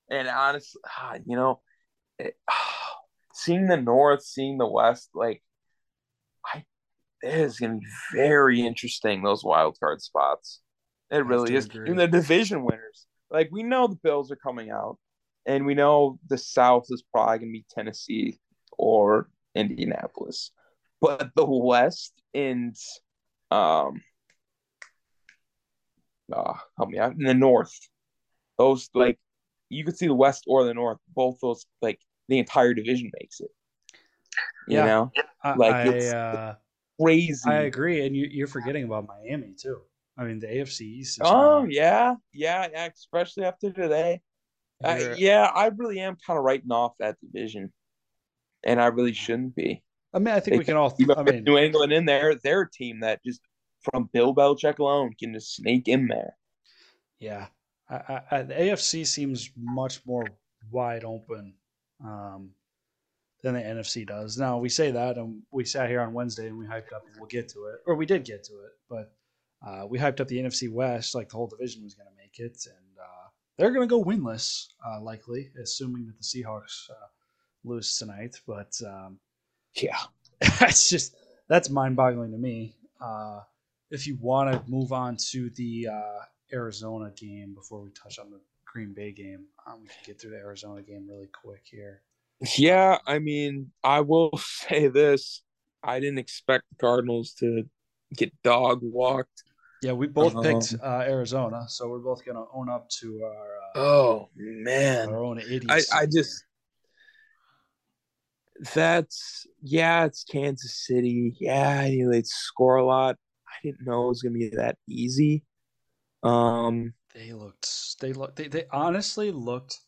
And honestly, ah, you know, it, seeing the North, seeing the West, like, I it is going to be very interesting. Those wild card spots. It really is. In the division winners, like we know the Bills are coming out, and we know the South is probably going to be Tennessee or Indianapolis, but the West and um, uh, help me out in the North, those like you could see the West or the North, both those like the entire division makes it. You yeah. know, like I, it's uh, crazy. I agree, and you, are forgetting about Miami too. I mean, the AFC East. oh yeah, yeah, yeah, especially after today. Uh, yeah, I really am kind of writing off that division, and I really shouldn't be. I mean, I think they we can all. I mean, New England in there, they're a team that just from Bill Belichick alone can just sneak in there. Yeah, I, I, the AFC seems much more wide open um, than the NFC does. Now we say that, and we sat here on Wednesday and we hyped up, and we'll get to it, or we did get to it, but uh, we hyped up the NFC West like the whole division was going to make it, and uh, they're going to go winless, uh, likely, assuming that the Seahawks uh, lose tonight. But um, yeah, that's just that's mind-boggling to me. Uh, if you want to move on to the uh, Arizona game before we touch on the Green Bay game, um, we can get through the Arizona game really quick here. Yeah, I mean, I will say this: I didn't expect the Cardinals to get dog walked. Yeah, we both um, picked uh, Arizona, so we're both gonna own up to our. Uh, oh man, our own idiots. I, I just that's yeah, it's Kansas City. Yeah, I knew they'd score a lot. I didn't know it was gonna be that easy. Um, they looked. They looked. They, they honestly looked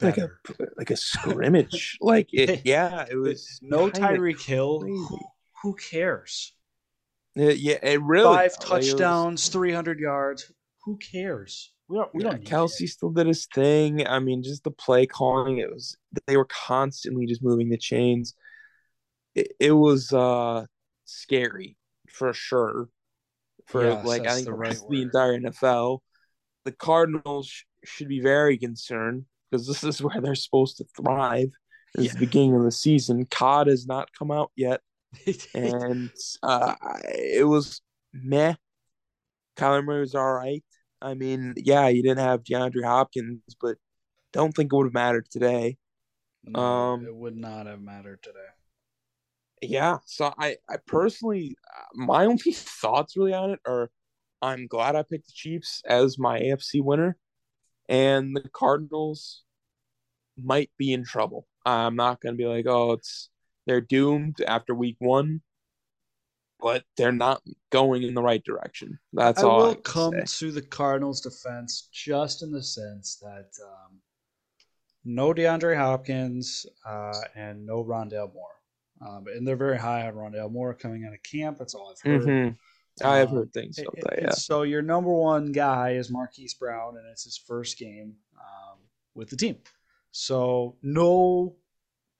like a like a scrimmage. like it, yeah, it was no Tyreek Hill. Who, who cares? It, yeah, it really five touchdowns, three hundred yards. Who cares? We don't. We yeah, don't. Kelce still did his thing. I mean, just the play calling. It was they were constantly just moving the chains. It, it was uh scary for sure. For yes, like I think the, right the entire NFL, the Cardinals sh- should be very concerned because this is where they're supposed to thrive. Is yeah. the beginning of the season. COD has not come out yet, and uh, it was meh. Kyler Murray was all right. I mean, yeah, you didn't have DeAndre Hopkins, but don't think it would have mattered today. No, um, it would not have mattered today. Yeah, so I, I personally, my only thoughts really on it are, I'm glad I picked the Chiefs as my AFC winner, and the Cardinals might be in trouble. I'm not gonna be like, oh, it's they're doomed after week one but they're not going in the right direction. That's I all. I will come say. to the Cardinals' defense just in the sense that um, no DeAndre Hopkins uh, and no Rondale Moore. Um, and they're very high on Rondale Moore coming out of camp. That's all I've heard. Mm-hmm. I have um, heard things about that. Yeah. So your number one guy is Marquise Brown, and it's his first game um, with the team. So no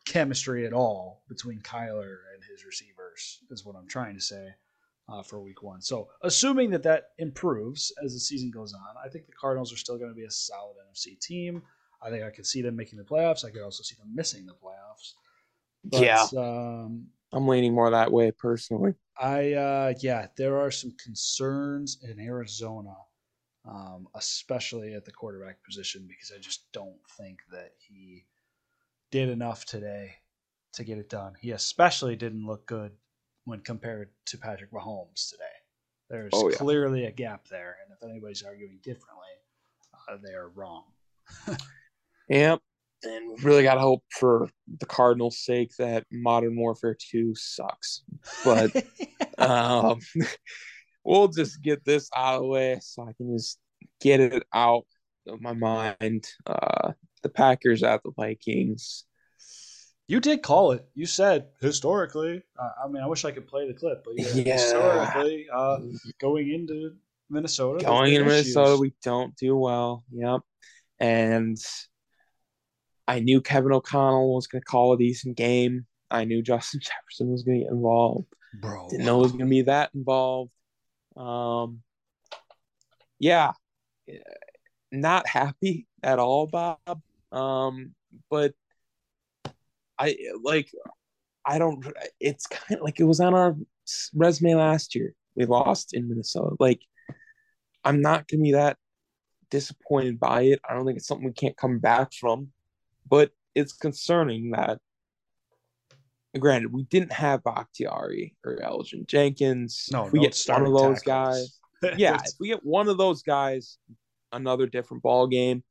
chemistry at all between Kyler and his receivers, is what I'm trying to say uh, for week one. So, assuming that that improves as the season goes on, I think the Cardinals are still going to be a solid NFC team. I think I could see them making the playoffs. I could also see them missing the playoffs. But, yeah. Um, I'm leaning more that way personally. I, uh, yeah, there are some concerns in Arizona, um, especially at the quarterback position, because I just don't think that he did enough today to get it done. He especially didn't look good when compared to Patrick Mahomes today. There's oh, yeah. clearly a gap there, and if anybody's arguing differently, uh, they are wrong. yep, and really got to hope for the Cardinals' sake that Modern Warfare Two sucks. But um, we'll just get this out of the way so I can just get it out of my mind. Uh, the Packers at the Vikings. You did call it. You said historically. Uh, I mean, I wish I could play the clip, but yeah, yeah. historically, uh, going into Minnesota, going into Minnesota, we don't do well. Yep, and I knew Kevin O'Connell was going to call a decent game. I knew Justin Jefferson was going to get involved. Bro, didn't know it was going to be that involved. Um, yeah, not happy at all, Bob. Um, but I like I don't. It's kind of like it was on our resume last year. We lost in Minnesota. Like I'm not gonna be that disappointed by it. I don't think it's something we can't come back from, but it's concerning that. Granted, we didn't have Bakhtiari or Elgton Jenkins. No, if we no get one of those tackles. guys, yeah, if we get one of those guys, another different ball game.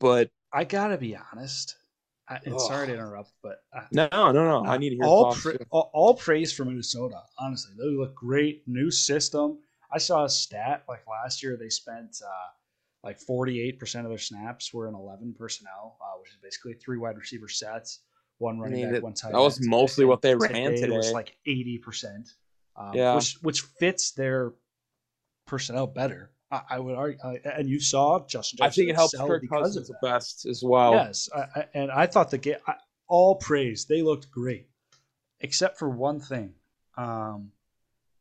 But I gotta be honest. I, and Ugh. sorry to interrupt, but uh, no, no, no. I need to hear all, pra- all, all praise for Minnesota. Honestly, they look great. New system. I saw a stat like last year they spent uh, like 48% of their snaps were in 11 personnel, uh, which is basically three wide receiver sets, one running mean, back, that- one tight that was mostly what they ran It was like 80%, um, Yeah. which which fits their personnel better. I, I would argue, uh, and you saw Justin. I think it helps Kirk Cousins of the best as well. Yes, I, I, and I thought the game. I, all praise. They looked great, except for one thing. Um,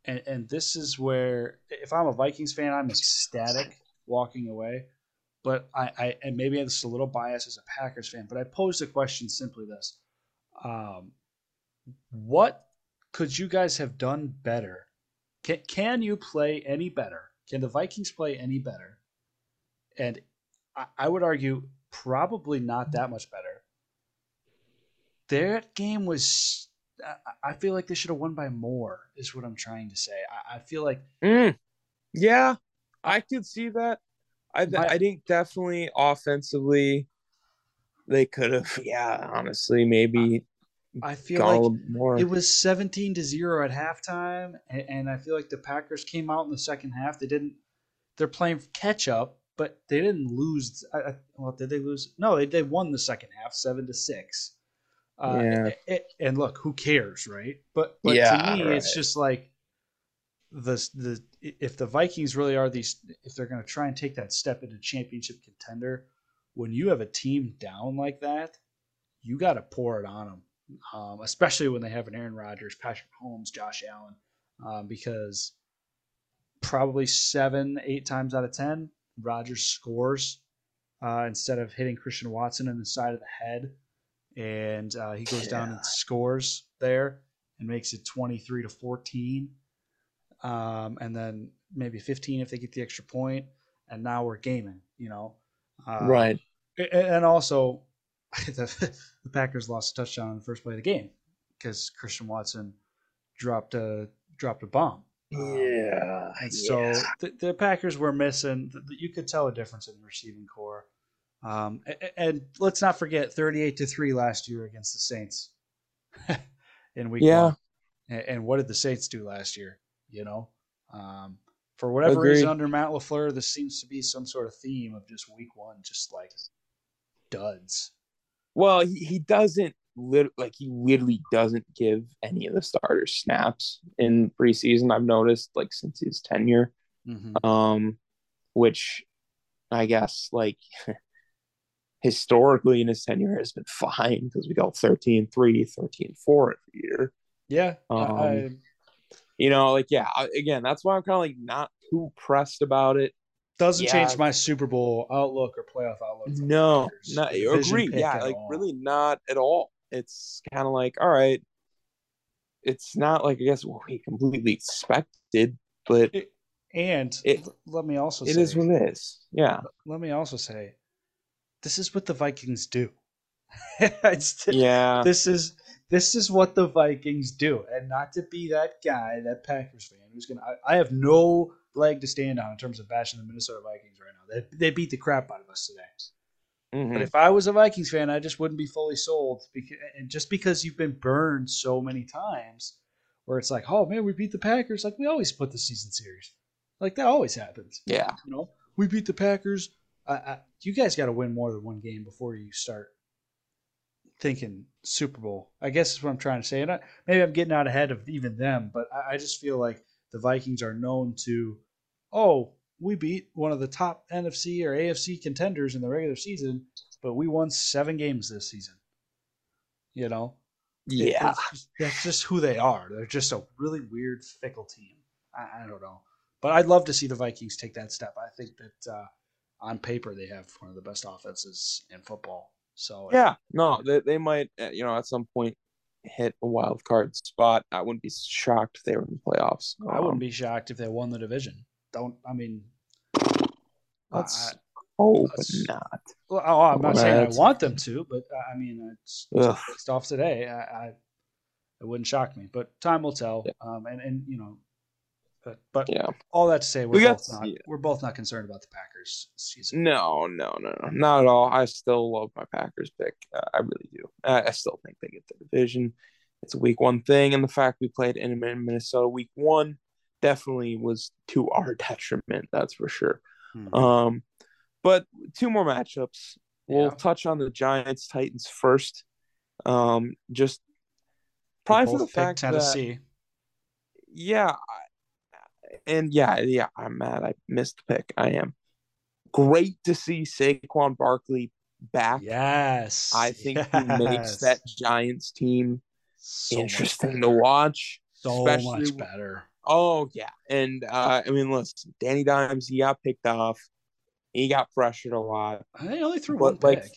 and and this is where, if I'm a Vikings fan, I'm ecstatic walking away. But I, I and maybe is a little biased as a Packers fan, but I posed the question simply this: um, What could you guys have done better? Can can you play any better? Can the Vikings play any better? And I, I would argue probably not that much better. Their game was. I- feel like they should have won by more. Is what I'm trying to say. I, I feel like Mm. Yeah, I could see that. I th- I think definitely offensively, they could have. Yeah, honestly, maybe I feel like more. it was 17 to zero at halftime, and, and I feel like the Packers came out in the second half. They didn't. They're playing catch up, but they didn't lose. I, well, did they lose? No, they, they won the second half, seven to six. Uh, Yeah. a- a- and look, who cares, right? But but Yeah, to me, it's just like the the if the Vikings really are these, if they're going to try and take that step into championship contender, when you have a team down like that, you got to pour it on them um, especially when they have an Aaron Rodgers, Patrick Holmes, Josh Allen, um, because probably seven, eight times out of ten, Rodgers scores uh, instead of hitting Christian Watson in the side of the head, and uh, he goes down and scores there and makes it twenty three to fourteen, um, and then maybe fifteen if they get the extra point, and now we're gaming, you know, uh, right. and also, the, the Packers lost a touchdown in the first play of the game because Christian Watson dropped a dropped a bomb. Um, Yeah. and so the, the Packers were missing. You could tell a difference in the receiving corps. Um, a- a- and, let's not forget, thirty-eight to three last year against the Saints in Week Yeah. One. And, and what did the Saints do last year? You know, um, for whatever Agreed. reason, under Matt LaFleur, this seems to be some sort of theme of just Week One, just like duds. Well, he, he doesn't lit like he literally doesn't give any of the starters snaps in preseason. I've noticed like since his tenure, Mm-hmm. um, which I guess like historically in his tenure has been fine because we go 13 3, 13 4 every year. Yeah, Um, I, You know, like, yeah, I- again, that's why I'm kind of like not too pressed about it. doesn't yeah. change my Super Bowl outlook or playoff outlook. No, not agree. Yeah, like all. really not at all. It's kind of like, all right, it's not like I guess what we completely expected, but And It- let me also it say, is what it is. Yeah, let me also say, this is what the Vikings do. It's- yeah, This is this is what the Vikings do, and not to be that guy, that Packers fan who's gonna. I, I have no leg to stand on in terms of bashing the Minnesota Vikings right now. They they beat the crap out of us today. Mhm. But if I was a Vikings fan, I just wouldn't be fully sold. Because, and just because you've been burned so many times, where it's like, oh man, we beat the Packers, like we always put the season series, like that always happens. yeah, You know, we beat the Packers. I, I, you guys got to win more than one game before you start thinking Super Bowl. I guess is what I'm trying to say. And I, maybe I'm getting out ahead of even them, but I, I just feel like the Vikings are known to, oh, we beat one of the top NFC or AFC contenders in the regular season, but we won seven games this season. You know, yeah. it's just- that's just who they are. They're just a really weird, fickle team. I, I don't know, but I'd love to see the Vikings take that step. I think that uh, on paper they have one of the best offenses in football. So yeah, no, they, they might uh, you know at some point hit a wild card spot. I wouldn't be shocked if they were in the playoffs. I wouldn't um, be shocked if they won the division. Don't I mean? Let's hope not. Well, oh, I'm not saying I want them to, but uh, I mean, it's, based off today. I, I, it wouldn't shock me, but time will tell. Yeah. Um, and and you know, but, but yeah. all that to say, we're we both got, not yeah. we're both not concerned about the Packers season. No, no, no, no, not at all. I still love my Packers pick. Uh, I really do. I, I, still think they get the division. It's a week one thing, and the fact we played in Minnesota week one definitely was to our detriment. That's for sure. Hmm. Um, but two more matchups. We'll yeah. touch on the Giants Titans first. Um, just probably for the fact Tennessee. that yeah, and yeah, yeah, I'm mad. I missed the pick. I am. Great to see Saquon Barkley back. Yes, I think yes. he makes that Giants team so interesting to watch. So much better. Oh yeah, and uh, I mean, listen, Danny Dimes, he got picked off. He got pressured a lot. I only threw but, one like, pick.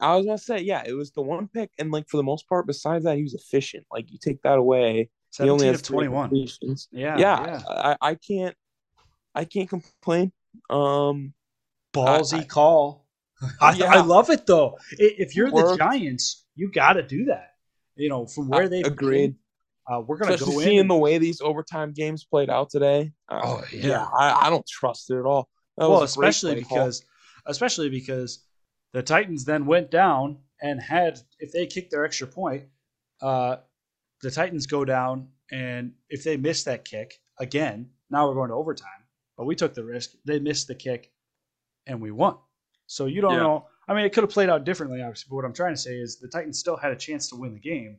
I was gonna say, yeah, it was the one pick, and like for the most part, besides that, he was efficient. Like you take that away, he only has twenty one. Yeah, yeah, yeah. I, I can't, I can't complain. Um, ballsy I, call. I, yeah. I love it though. If you're the Giants, you got to do that. You know, from where they agreed. Uh, we're gonna Especially go seeing in. the way these overtime games played out today. Uh, oh yeah, yeah I, I, don't trust it at all. That well, especially because, call. especially because the Titans then went down and had if they kicked their extra point, uh, the Titans go down, and if they miss that kick again, now we're going to overtime. But we took the risk. They missed the kick, and we won. So you don't yeah. know. I mean, it could have played out differently, obviously. But what I'm trying to say is the Titans still had a chance to win the game.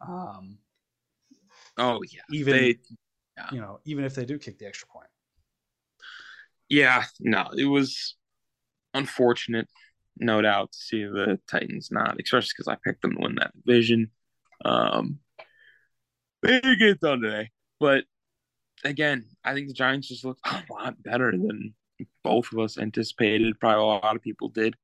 Um, oh yeah, even they, yeah. you know, even if they do kick the extra point. Yeah, no, it was unfortunate, no doubt, to see the Titans not, especially because I picked them to win that division. Um, they get done today, but again, I think the Giants just look a lot better than both of us anticipated. Probably a lot of people did.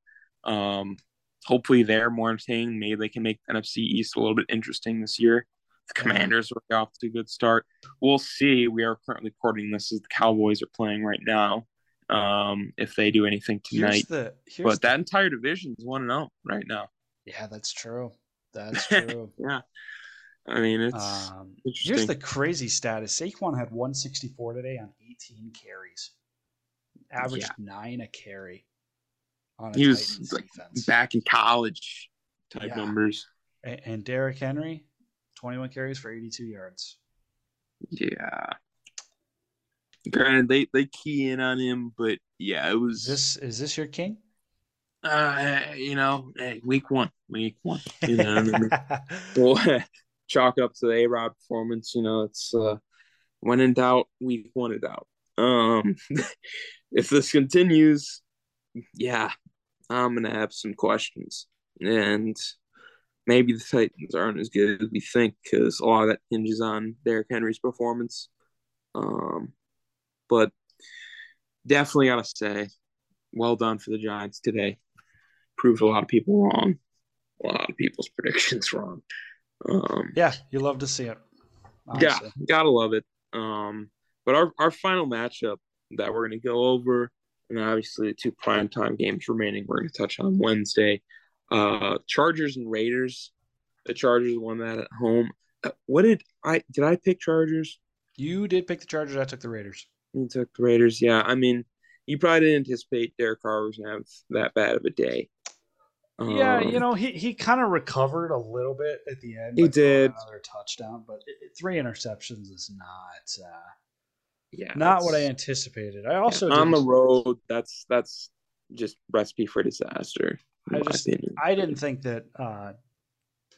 Um, hopefully, they're more entertaining. Maybe they can make NFC East a little bit interesting this year. The Commanders are off to a good start. We'll see. We are currently recording this as the Cowboys are playing right now. Um, if they do anything tonight, the, but the... that entire division is one and zero oh right now. Yeah, that's true. That's true. yeah. I mean, it's um, here's the crazy status: Saquon had 164 today on 18 carries, averaged yeah. nine a carry. On a he was like back in college type yeah. numbers. And, and Derrick Henry, 21 carries for 82 yards. Yeah. Granted, they they key in on him, but yeah, it was. Is this is this your king? Uh, you know, hey, week one, week one. You know, well, chalk it up to the A Rod performance. You know, it's uh, when in doubt, we won it out. Um, if this continues, yeah, I'm gonna have some questions, and maybe the Titans aren't as good as we think because a lot of that hinges on Derrick Henry's performance. Um, but definitely gotta say, well done for the Giants today. Proved a lot of people wrong, a lot of people's predictions wrong. Um, yeah, you love to see it. Honestly. Yeah, gotta love it. Um, but our, our final matchup that we're going to go over, and obviously the two primetime games remaining, we're going to touch on Wednesday. Uh, Chargers and Raiders. The Chargers won that at home. Uh, what did I did I pick Chargers? You did pick the Chargers. I took the Raiders. You took the Raiders. Yeah, I mean, you probably didn't anticipate Derek Carr was going to have that bad of a day. Yeah, um, you know, he, he kind of recovered a little bit at the end. He did another touchdown, but it, three interceptions is not uh, yeah not what I anticipated. I also yeah, on the road. That's that's just recipe for disaster. I just opinion. I didn't think that uh,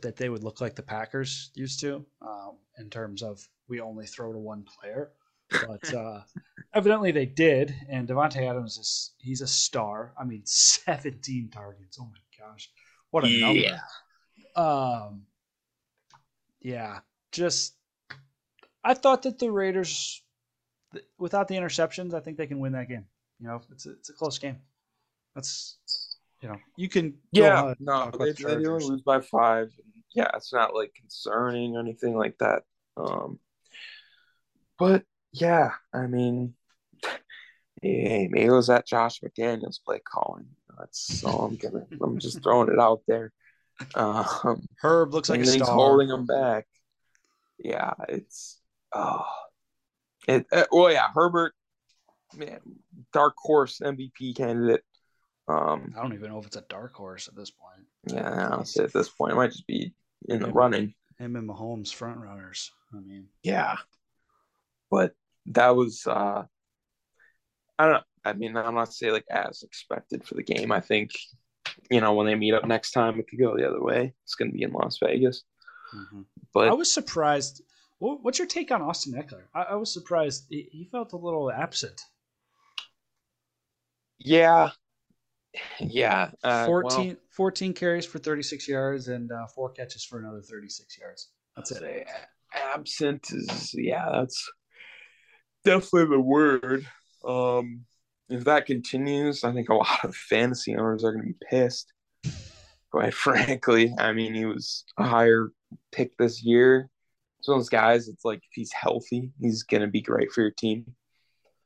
that they would look like the Packers used to um, in terms of we only throw to one player, but uh, evidently they did. And Davante Adams is he's a star. I mean, seventeen targets. Oh my gosh, what a yeah. number! Um, yeah, just I thought that the Raiders without the interceptions, I think they can win that game. You know, it's a, it's a close game. That's you know, you can yeah, no, they, they only lose by five. Yeah, it's not like concerning or anything like that. Um, but yeah, I mean, hey, maybe it was that Josh McDaniels play calling. That's all I'm gonna. I'm just throwing it out there. Um, Herb looks like a star. holding him back. Yeah, it's oh, it. Uh, well, yeah, Herbert, man, dark horse MVP candidate. Um, I don't even know if it's a dark horse at this point. Yeah, I'll say at this point, it might just be in the running. Him and Mahomes front runners. I mean, yeah, but that was uh I don't know. I mean, I'm not say like as expected for the game. I think, you know, when they meet up next time, it could go the other way. It's going to be in Las Vegas. Mm-hmm. But I was surprised. What's your take on Austin Ekeler? I, I was surprised. He felt a little absent. Yeah. Yeah. Uh, 14, well, 14 carries for 36 yards and uh, four catches for another 36 yards. That's it. Absent is, yeah, that's definitely the word. Um, if that continues, I think a lot of fantasy owners are going to be pissed. Quite frankly, I mean, he was a higher pick this year. It's one of those guys. It's like if he's healthy, he's going to be great for your team.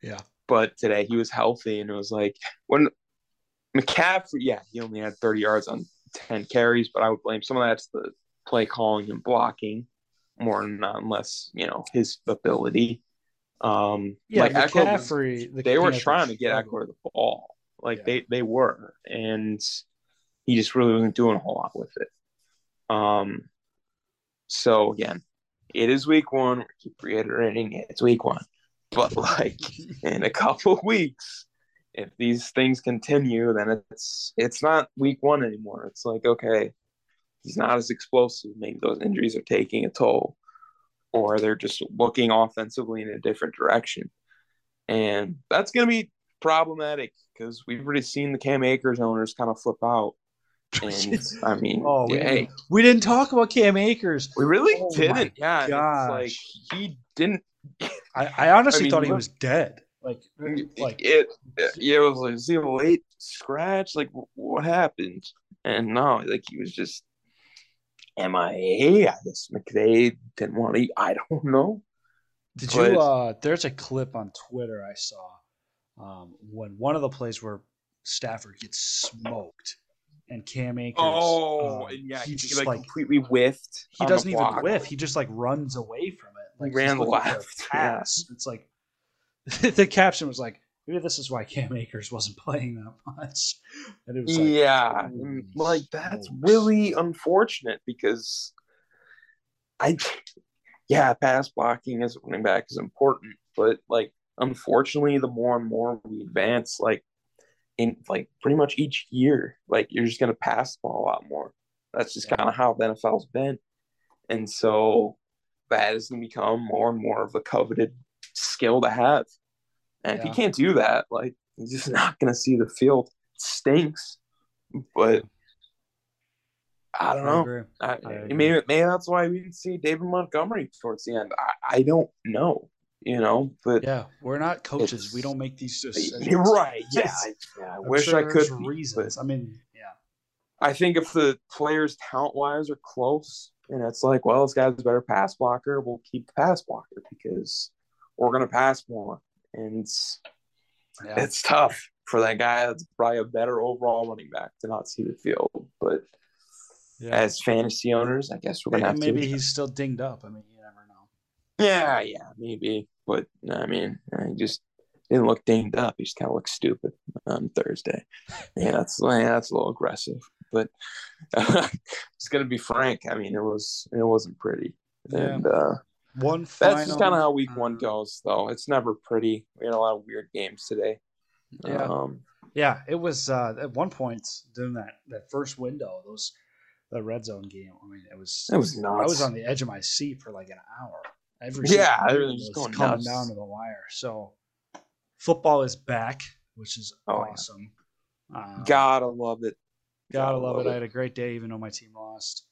Yeah. But today he was healthy, and it was like when McCaffrey, yeah, he only had 30 yards on 10 carries, but I would blame some of that's the play calling and blocking more than not, unless you know his ability. Um, yeah, like McCaffrey, was, they were trying to get Ekeler the ball, like yeah. they they were, and he just really wasn't doing a whole lot with it. Um, so again, it is week one. We keep reiterating it. It's week one, but like in a couple weeks, if these things continue, then it's it's not week one anymore. It's like okay, he's not as explosive. Maybe those injuries are taking a toll or they're just looking offensively in a different direction. And that's going to be problematic because we've already seen the Cam Akers owners kind of flip out. And I mean, oh, we, hey, we didn't talk about Cam Akers. We really oh didn't. Yeah, like he didn't. I, I honestly I mean, thought he was dead. Like, like it, yeah, it was like, is he a late scratch? Like, what happened? And no, like he was just MIA. I guess McVay didn't want to. eat. I don't know. Did but, you? uh There's a clip on Twitter I saw um, when one of the plays where Stafford gets smoked and Cam Akers. Oh, um, yeah, he just like, like, completely whiffed. He doesn't even whiff. He just like runs away from it. Like he ran left. Pass. Yeah. It's like the caption was like, maybe this is why Cam Akers wasn't playing that much. And it was like, yeah, like that's really unfortunate because I, yeah, pass blocking as a running back is important, but like unfortunately, the more and more we advance, like in like pretty much each year, like you're just gonna pass the ball a lot more. That's just kind of how the NFL's been, and so that is gonna become more and more of a coveted skill to have. And yeah. if you can't do that, like you're just not going to see the field. It stinks, but I don't know. I, I maybe, maybe that's why we didn't see David Montgomery towards the end. I, I don't know, you know. But yeah, we're not coaches. We don't make these decisions. You're right. Yeah, I, yeah, I wish sure I could. Reasons. I mean, yeah. I think if the players talent wise are close, and it's like, well, this guy's a better pass blocker, we'll keep the pass blocker because we're gonna pass more and it's, yeah. it's tough for that guy that's probably a better overall running back to not see the field. But yeah. as fantasy owners, I guess we're gonna have maybe to. Maybe he's still dinged up. I mean, you never know. Yeah, yeah, maybe. But I mean, he just didn't look dinged up. He just kind of looked stupid on Thursday. Yeah, that's yeah, that's a little aggressive. But uh, it's gonna be frank. I mean, it was it wasn't pretty, yeah. and uh, one final, That's just kind of how week one goes, though. It's never pretty. We had a lot of weird games today. Yeah, um, yeah. It was uh, at one point during that that first window, those the red zone game. I mean, it was it was nuts. I was on the edge of my seat for like an hour. Every yeah, everything was going coming nuts. down to the wire. So football is back, which is oh, awesome. Yeah. Um, gotta love it. Gotta, gotta love, love it. it. I had a great day, even though my team lost.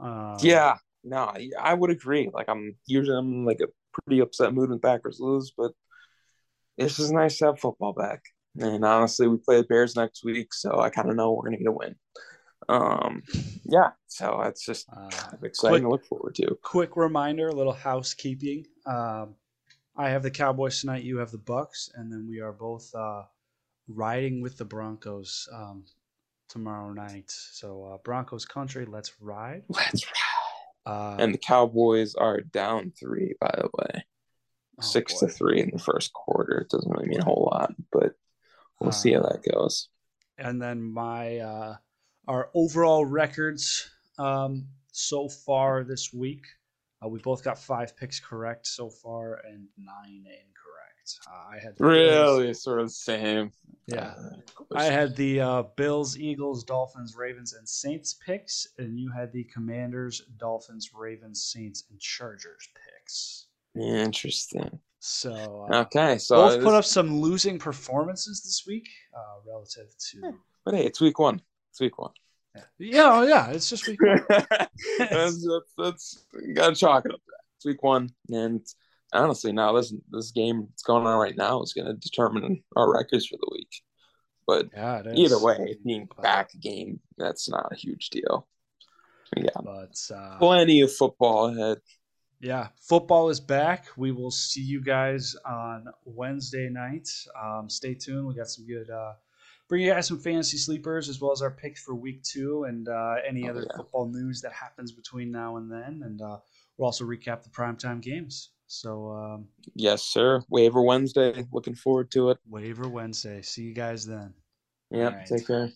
Um, yeah, no, I would agree. Like I'm usually I'm like a pretty upset mood when Packers lose, but it's just nice to have football back. And honestly, we play the Bears next week, so I kind of know we're gonna get a win. Um, yeah, so it's just uh, exciting quick, to look forward to. Quick reminder, a little housekeeping. Um, I have the Cowboys tonight. You have the Bucs, and then we are both uh, riding with the Broncos um, tomorrow night. So uh, Broncos country, let's ride. Let's ride. Uh, and the Cowboys are down three, by the way, oh six boy. to three in the first quarter. It doesn't really mean a whole lot, but we'll see how uh, that goes. And then my uh, our overall records um, so far this week. Uh, we both got five picks correct so far and nine incorrect. Uh, I had really Bills. sort of the same. Yeah, uh, I had the uh, Bills, Eagles, Dolphins, Ravens, and Saints picks, and you had the Commanders, Dolphins, Ravens, Saints, and Chargers picks. Interesting. So uh, okay, so both put up some losing performances this week uh, relative to. But hey, it's week one. It's week one. Yeah, yeah, oh, yeah it's just week one. that's, that's, that's gotta chalk it up. It's week one, and honestly, now this this game that's going on right now is going to determine our records for the week. But yeah, either way, being back game, that's not a huge deal. Yeah, but uh, plenty of football ahead. Yeah, football is back. We will see you guys on Wednesday night. Um, stay tuned. We got some good. Uh, bring you guys some fantasy sleepers as well as our picks for week two and uh, any oh, other yeah. football news that happens between now and then. And uh, we'll also recap the primetime games. So, um, yes, sir. Waiver Wednesday. Looking forward to it. Waiver Wednesday. See you guys then. Yeah. Right. Take care.